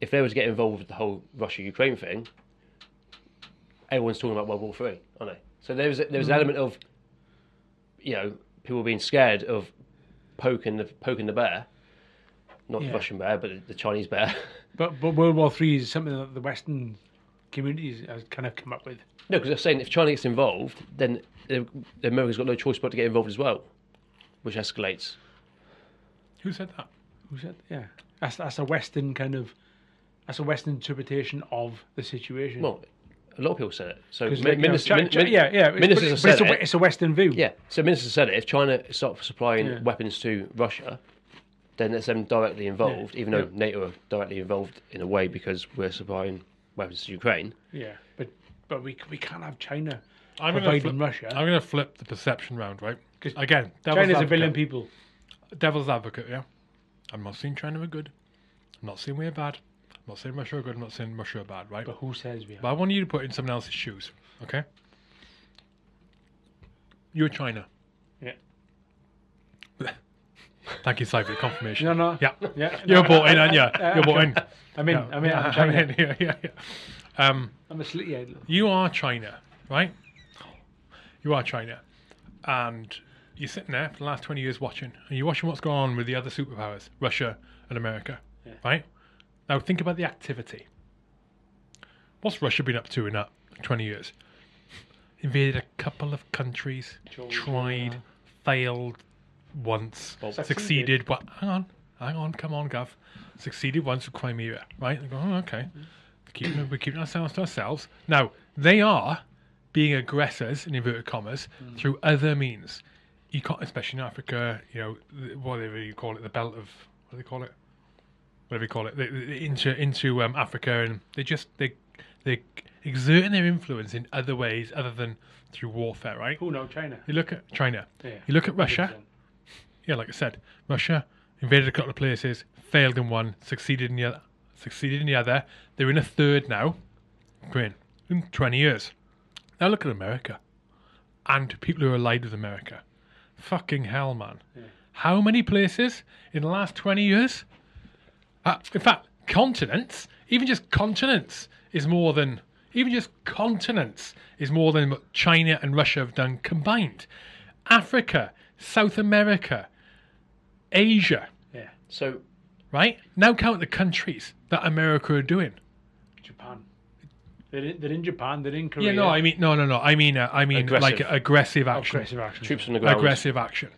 if they were to get involved with the whole Russia-Ukraine thing, everyone's talking about World War Three, aren't they? So there's there's Mm. an element of, you know, people being scared of poking the poking the bear, not Yeah. the Russian bear, but the Chinese bear. But but World War Three is something that the Western communities has kind of come up with. No, because they're saying if China gets involved, then the the America's got no choice but to get involved as well, which escalates. Who said that? Who said? Yeah, that's that's a Western kind of that's a Western interpretation of the situation. Well, a lot of people said it. So mi- like, you know, minister- Chi- min- min- yeah, yeah. it's- ministers but, have but it's, said a, it. it's a Western view. Yeah, so minister said it. If China start supplying Yeah. weapons to Russia, then it's them directly involved. Even though Yeah. NATO are directly involved in a way because we're supplying weapons to Ukraine. yeah. But but we we can't have China I'm gonna flip, Russia. I'm going to flip the perception round, right? Because Again, devil's China's a advocate. billion people. Devil's advocate, yeah. I'm not saying China are good. I'm not saying we're bad. I'm not saying Russia are good. I'm not saying Russia are bad, right? But who says we are? But I want you to put in someone else's shoes, okay? You're China. Yeah. Thank you, Si, for the confirmation. No, no. Yeah. Yeah, You're no, bought in, I- aren't you? I- You're bought in. I'm in. I'm in. I'm I'm in. Yeah, yeah, yeah. Um, I'm a head. you are China, right? You are China. And you're sitting there for the last 20 years watching, and you're watching what's going on with the other superpowers, Russia and America, Yeah. right? Now think about the activity. What's Russia been up to in that 20 years? Invaded a couple of countries, Georgia. tried, failed once, Succeeded. succeeded. What? Hang on, hang on, come on, Gav. Succeeded once with Crimea, right? They go, oh, okay. Mm-hmm. Keeping, we're keeping ourselves to ourselves. Now, they are being aggressors, in inverted commas, mm. through other means. You can't, especially in Africa, you know, whatever you call it, the belt of, what do they call it? Whatever you call it, they, they- into into um, Africa, and they just they they exerting their influence in other ways other than through warfare, right? Who know China? You look at China, Yeah. you look at Russia, 100%. yeah, like I said, Russia invaded a couple of places, failed in one, succeeded in the other, succeeded in the other. They're in a third now, Ukraine, in 20 years. Now look at America and people who are allied with America. Fucking hell, man. How many places in the last 20 years? Uh, in fact, continents, even just continents, is more than, even just continents is more than what China and Russia have done combined. Africa, South America, Asia, Yeah. So right? Now count the countries that America are doing. Japan. They're in, they're in Japan. They're in Korea. Yeah, no, I mean, no, no, no. I mean, uh, I mean, like Aggressive. aggressive action. aggressive action. troops on the ground. aggressive action.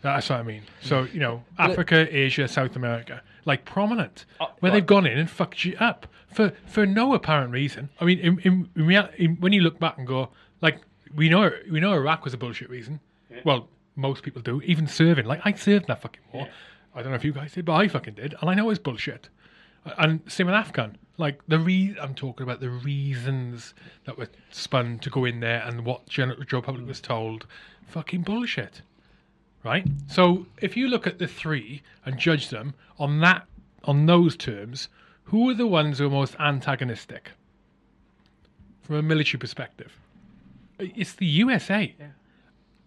That's what I mean. So you know, Africa, Asia, South America, like prominent, Uh, where right. they've gone in and fucked you up for for no apparent reason. I mean, in, in, in, real, in when you look back and go, like we know we know Iraq was a bullshit reason. Well, most people do. Even serving, like I served in that fucking war. I don't know if you guys did, but I fucking did, and I know it's bullshit. And same with Afghan. Like the re I'm talking about the reasons that were spun to go in there and what Gen- Joe Public was told. Fucking bullshit. Right? So if you look at the three and judge them on that on those terms, who are the ones who are most antagonistic? From a military perspective. It's the USA.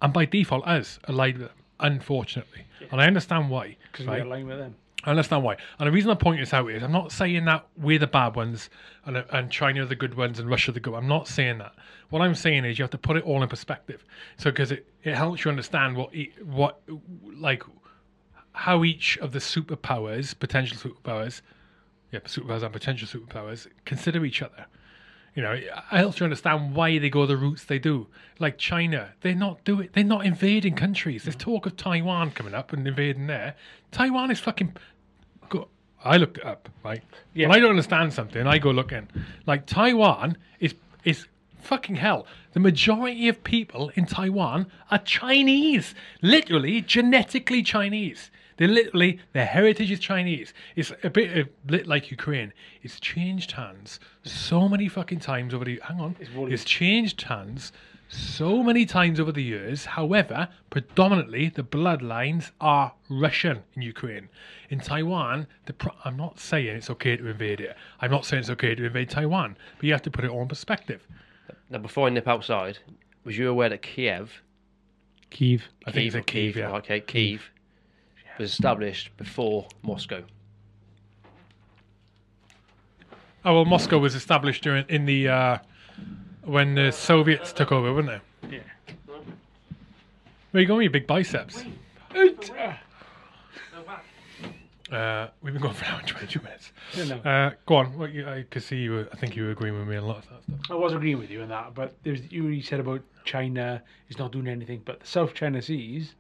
And by default us allied with them, unfortunately. And I understand why. because right? we're aligned with them. I understand why. And the reason I point this out is I'm not saying that we're the bad ones and, and China are the good ones and Russia the good. I'm not saying that. What I'm saying is you have to put it all in perspective. So because it, it helps you understand what what like how each of the superpowers, potential superpowers, yeah, superpowers and potential superpowers consider each other. You know, it helps you understand why they go the routes they do. Like China, they're not doing, they're not invading countries. There's talk of Taiwan coming up and invading there. Taiwan is fucking. I looked it up, right? Yeah. When I don't understand something, I go looking. Like Taiwan is is fucking hell. The majority of people in Taiwan are Chinese, literally genetically Chinese. They're literally their heritage is Chinese. It's a bit like Ukraine. It's changed hands so many fucking times over the. Hang on, woolly. it's changed hands so many times over the years. However, predominantly the bloodlines are Russian in Ukraine. In Taiwan, the pro- I'm not saying it's okay to invade it. I'm not saying it's okay to invade Taiwan, but you have to put it all in perspective. Now, before I nip outside, was you aware that Kiev, Kiev. I think it's a or Kiev, yeah. Okay, Kiev was established before Moscow. Oh well, Moscow was established during in the uh, when the Soviets took over, wasn't they? Yeah. Where you going with your big biceps? Uh, we've been going for an hour and twenty-two minutes. You know. Uh, go on. What you, I could see you. Were, I think you were agreeing with me on a lot of that stuff. I was agreeing with you on that, but there's you said about China is not doing anything, but the South China Seas,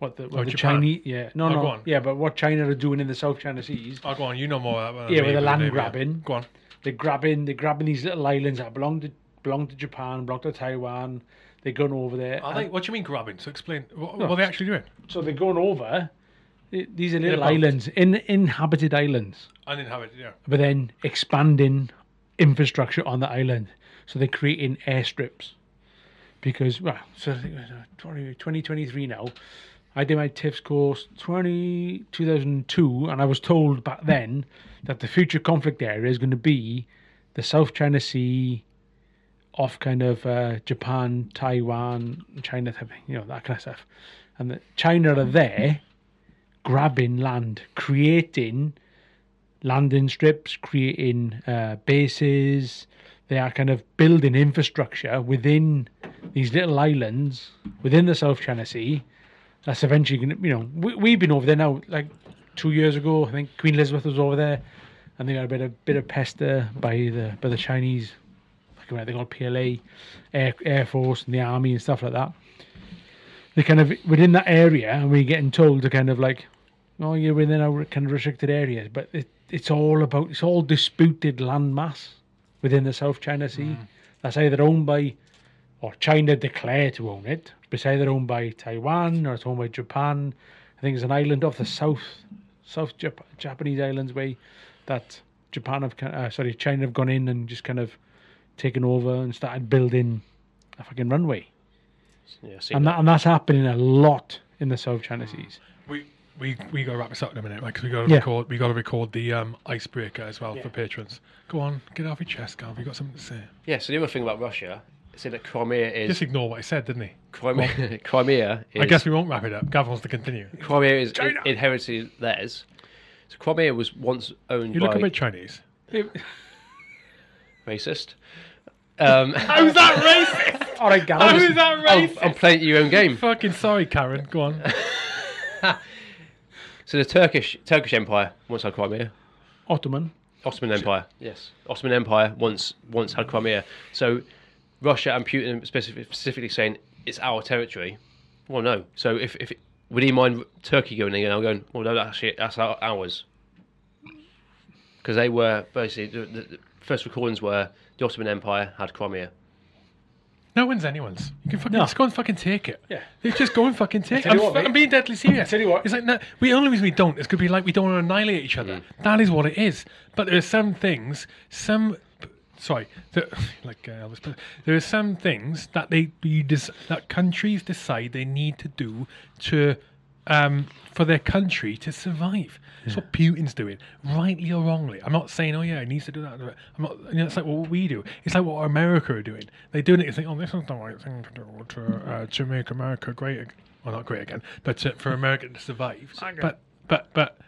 what the, what Oh, the Japan. Chinese, yeah, no, Oh, no, go on. yeah, but what China are doing in the South China Seas, Oh, go on. You know more. About that Yeah, with the but land maybe- grabbing. Go on. they're grabbing, they're grabbing these little islands that belong to belong to Japan, belong to Taiwan. They're going over there. Are they, what do you mean grabbing? So explain. What, No. what are they actually doing? so they're going over. These are little islands, in inhabited islands. Uninhabited. Yeah. but then expanding infrastructure on the island. So they're creating airstrips. Because, well, so I think it was, uh, 20, 2023 now. I did my TIFS course 20, 2002, and I was told back then that the future conflict area is going to be the South China Sea, off kind of uh, Japan, Taiwan, China, you know, that kind of stuff. And that China are there grabbing land, creating landing strips, creating uh, bases. They are kind of building infrastructure within these little islands within the South China Sea. That's eventually going to, you know, we, we've been over there now. Like two years ago, I think Queen Elizabeth was over there, and they got a bit of bit of pester by the by the Chinese. Forget they call PLA, Air Air Force, and the army and stuff like that. They kind of within that area, and we're getting told to kind of like oh, you're within our kind of restricted areas, but it, it's all about it's all disputed land mass within the South China Sea. That's either owned by or China declare to own it, but it's either owned by Taiwan or it's owned by Japan. I think it's an island off the south South Jap- Japanese islands way that Japan have uh, sorry China have gone in and just kind of taken over and started building a fucking runway, Yeah, and that and that's happening a lot in the South China Seas. We we we got to wrap this up in a minute, right? Because we got to Yeah. record. We got to record the um, icebreaker as well for patrons. Go on, get it off your chest, Gav. You got something to say? Yeah, so the other thing about Russia is that Crimea is Just ignore what I said, didn't he? Crimea, Crimea is I guess we won't wrap it up. Gav wants to continue. Crimea is China. inherited theirs. So Crimea was once owned You by look a bit Chinese. racist. Um, How's that racist? All right, Gal. How just- is that I'm, racist? I'm playing your own game. Fucking sorry, Karen. Go on. So the Turkish Turkish Empire once had Crimea. Ottoman. Ottoman Empire. Yes. Ottoman Empire once once had Crimea. So Russia and Putin specific, specifically saying it's our territory. Well, no. So if if would he mind Turkey going in and I'm going? Well, no, that's actually that's our, ours. Because they were basically the, the, the first recordings were the Ottoman Empire had Crimea. No one's anyone's. You can fucking No. just go and fucking take it. Yeah. You just go and fucking take it. tell I'm, you what, fu- mate. I'm being deadly serious. tell you what. It's like no, we the only reason we don't is could be like we don't want to annihilate each other. That is what it is. But there are some things, some sorry, the, like uh, Elvis, but there are some things that they you des, that countries decide they need to do to um, for their country to survive. That's what Putin's doing, rightly or wrongly. I'm not saying, oh yeah, he needs to do that. I'm not. You know, it's like what we do. It's like what America are doing. They're doing it. You think, oh, this is the right thing to do to uh, to make America great. ag- Well, not great again, but to, for America to survive. But but but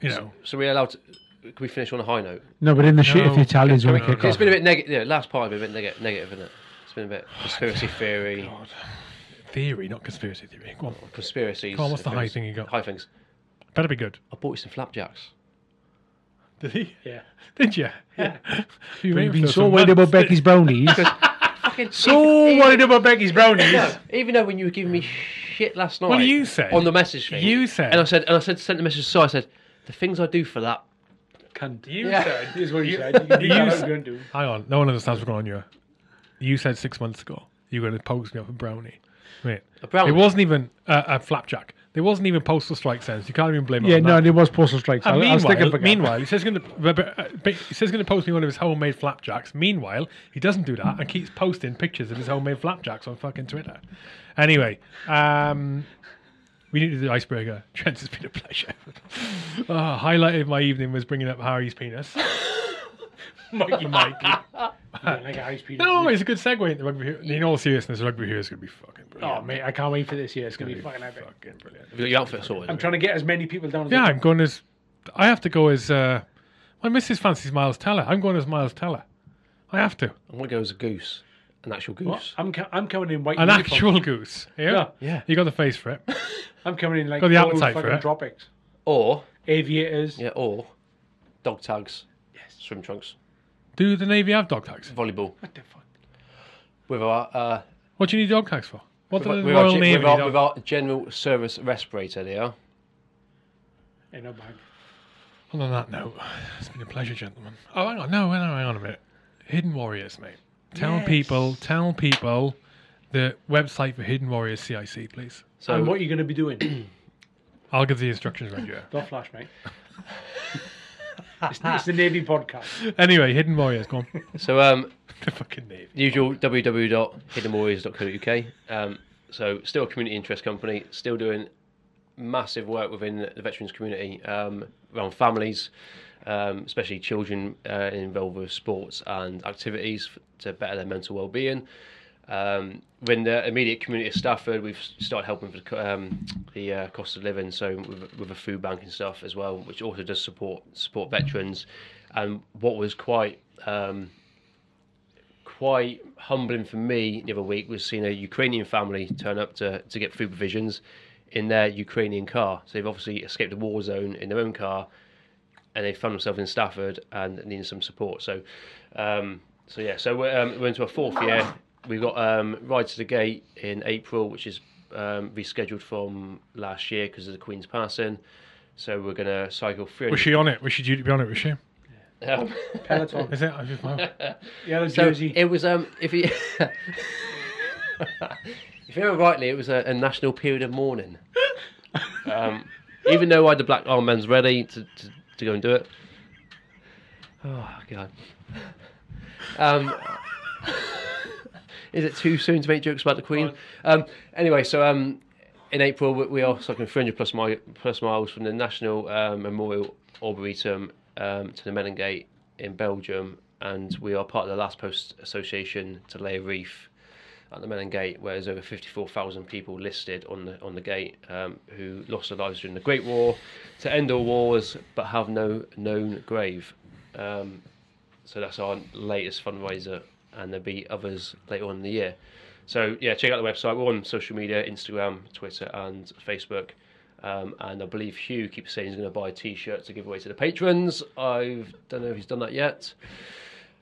you know, So we're allowed to. Can we finish on a high note? No, but in the shit, if the Italians No, want to kick no. It's been a bit negative. Yeah, last part of been a bit neg- negative, isn't it? It's been a bit conspiracy theory, theory, not conspiracy theory. Go on, conspiracies. Come on, what's the high thing you got? High things. better be good. I bought you some flapjacks. Did he? Yeah. Did you? Yeah. you We've made been me so feel worried bad. about Becky's brownies. so worried about Becky's brownies. No, even though when you were giving me shit last night. Well, you said- on the message thing. you said- and I said, and I said, sent the message. So I said, the things I do for that. Cunt. You Yeah. said. Here's what he said. You can do You that, said- going to. Hang on, no one understands what's going on here. You said six months ago you were going to post me up a brownie. Wait, A? It wasn't even uh, a flapjack. There wasn't even postal strike sense. You can't even blame it Yeah, on no, that. there was postal strikes. And I'll, I'll stick it meanwhile, meanwhile, he says he's going to he says going to post me one of his homemade flapjacks. Meanwhile, he doesn't do that and keeps posting pictures of his homemade flapjacks on fucking Twitter. Anyway, um, we need to do the icebreaker. Trent, it's been a pleasure. uh, highlight of my evening was bringing up Harry's penis. Mikey, Mikey. like a high speed. No, it's a good segue into rugby. Hero- In all seriousness, rugby here is going to be fucking brilliant. Oh mate, I can't wait for this year. It's gonna be It's fucking epic. fucking brilliant. Have you got your outfit sorted? I'm trying to get as many people down as Yeah, I I'm going as. I have to go as. Uh, my missus fancies Miles Teller. I'm going as Miles Teller. I have to. I'm going to go as a goose. An actual goose. What? I'm co- I'm coming in white. An uniform. actual goose. Yeah. Yeah. Yeah. You got the face for it. I'm coming in like Got the full appetite for it. tropics, Or, aviators. yeah, or dog tags. Yes. Swim trunks. Do the Navy have dog tags? Volleyball. What the fuck? With our, uh, What do you need dog tags for? What do with, the with our, Royal ge- Navy with, our, need with our general service respirator, they are. Ain't no bag. And on that note, it's been a pleasure, gentlemen. Oh, hang on. No, hang on, hang on a minute. Hidden Warriors, mate. Tell Yes. people, tell people the website for Hidden Warriors CIC, please. So, and what are you going to be doing? I'll give the instructions right here. Don't flash, mate. it's, it's the Navy podcast. Anyway, Hidden Warriors, go on. so um, the fucking Navy. usual www.hiddenwarriors.co.uk. Um, so still a community interest company, still doing massive work within the veterans community um, around families, um, especially children uh, involved with sports and activities to better their mental well-being. Um, the immediate community of Stafford, we've started helping the, um, the uh, cost of living, so with, with a food bank and stuff as well, which also does support support veterans. And what was quite um, quite humbling for me the other week was seeing a Ukrainian family turn up to, to get food provisions in their Ukrainian car. So they've obviously escaped a war zone in their own car and they found themselves in Stafford and needing some support. So, um, so yeah, so we're, um, we're into a fourth year. We've got um, Ride to the Gate in April, which is um, rescheduled from last year because of the Queen's passing. So we're going to cycle 300. Was she on it? Was she due to be on it? Was she? Um, Peloton. Is it? I just know. Yellow So jersey. it was um if you if you remember rightly, it was a, a national period of mourning. Um, even though I had the black armbands ready to, to, to go and do it. Oh god. Um, is it too soon to make jokes about the Queen? Um, anyway, so um, in April we, we are cycling 300 plus, plus miles from the National um, Memorial Arboretum um, to the Menin Gate in Belgium, and we are part of the Last Post Association to lay a reef at the Menin Gate, where there's over 54,000 people listed on the on the gate um, who lost their lives during the Great War, to end all wars, but have no known grave. Um, so that's our latest fundraiser, and there'll be others later on in the year. So yeah, check out the website. We're on social media: Instagram, Twitter, and Facebook. Um, and I believe Hugh keeps saying he's going to buy a T-shirt to give away to the patrons. I don't know if he's done that yet.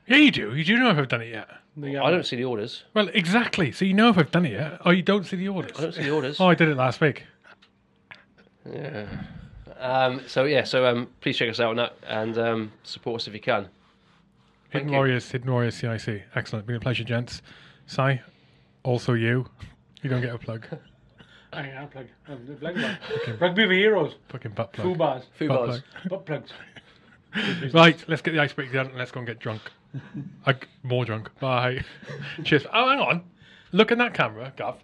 Yeah, you do. You do know if I've done it yet. The, I don't see the orders. Well, exactly. So you know if I've done it yet, or you don't see the orders. I don't see the orders. Oh, I did it last week. Yeah. Um, so yeah, so um, please check us out on that and um, support us if you can. Hidden you. Warriors, Hidden Warriors CIC. Excellent. Been a pleasure, gents. Si, also you. You don't get a plug. I am plug. Um, the plug man. Rugby for heroes. Fucking butt plug. Foo bars. Foo Butt bars. Butt plugs. Right, let's get the icebreaker done and let's go and get drunk. I, more drunk. Bye. Cheers. Oh, hang on. Look at that camera, Gav.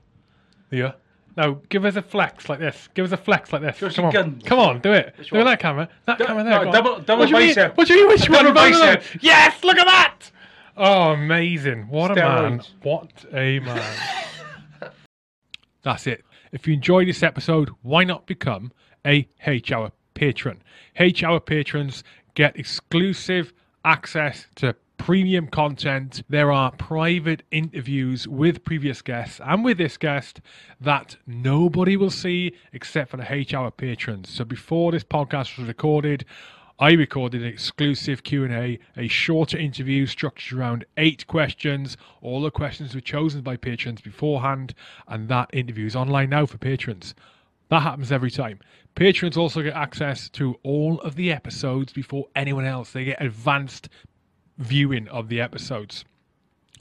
Yeah. Now, give us a flex like this. Give us a flex like this. Us Come on. Come on, do it. look one? at that camera. That camera there. no, go on. double- double what do you mean? bicep. What do you mean? Which one? Double Both of them? bicep. Yes, look at that. Oh, amazing. What a man. Steroids. What a man. That's it. If you enjoyed this episode, why not become a H Hour patron? H Hour patrons get exclusive access to premium content. There are private interviews with previous guests and with this guest that nobody will see except for the H Hour patrons. So before this podcast was recorded, I recorded an exclusive Q&A, a shorter interview structured around eight questions. All the questions were chosen by patrons beforehand, and that interview is online now for patrons. That happens every time. Patrons also get access to all of the episodes before anyone else. They get advanced viewing of the episodes.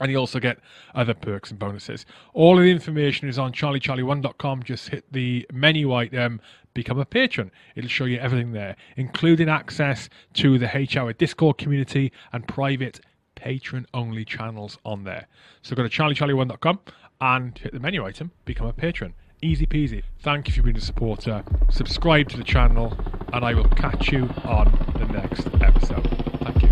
And you also get other perks and bonuses. All of the information is on charliecharlie1.com. Just hit the menu item, become a patron. It'll show you everything there, including access to the H Hour Discord community and private patron only channels on there. So go to charliecharlie1.com and hit the menu item, become a patron. Easy peasy. Thank you for being a supporter. Subscribe to the channel, and I will catch you on the next episode. Thank you.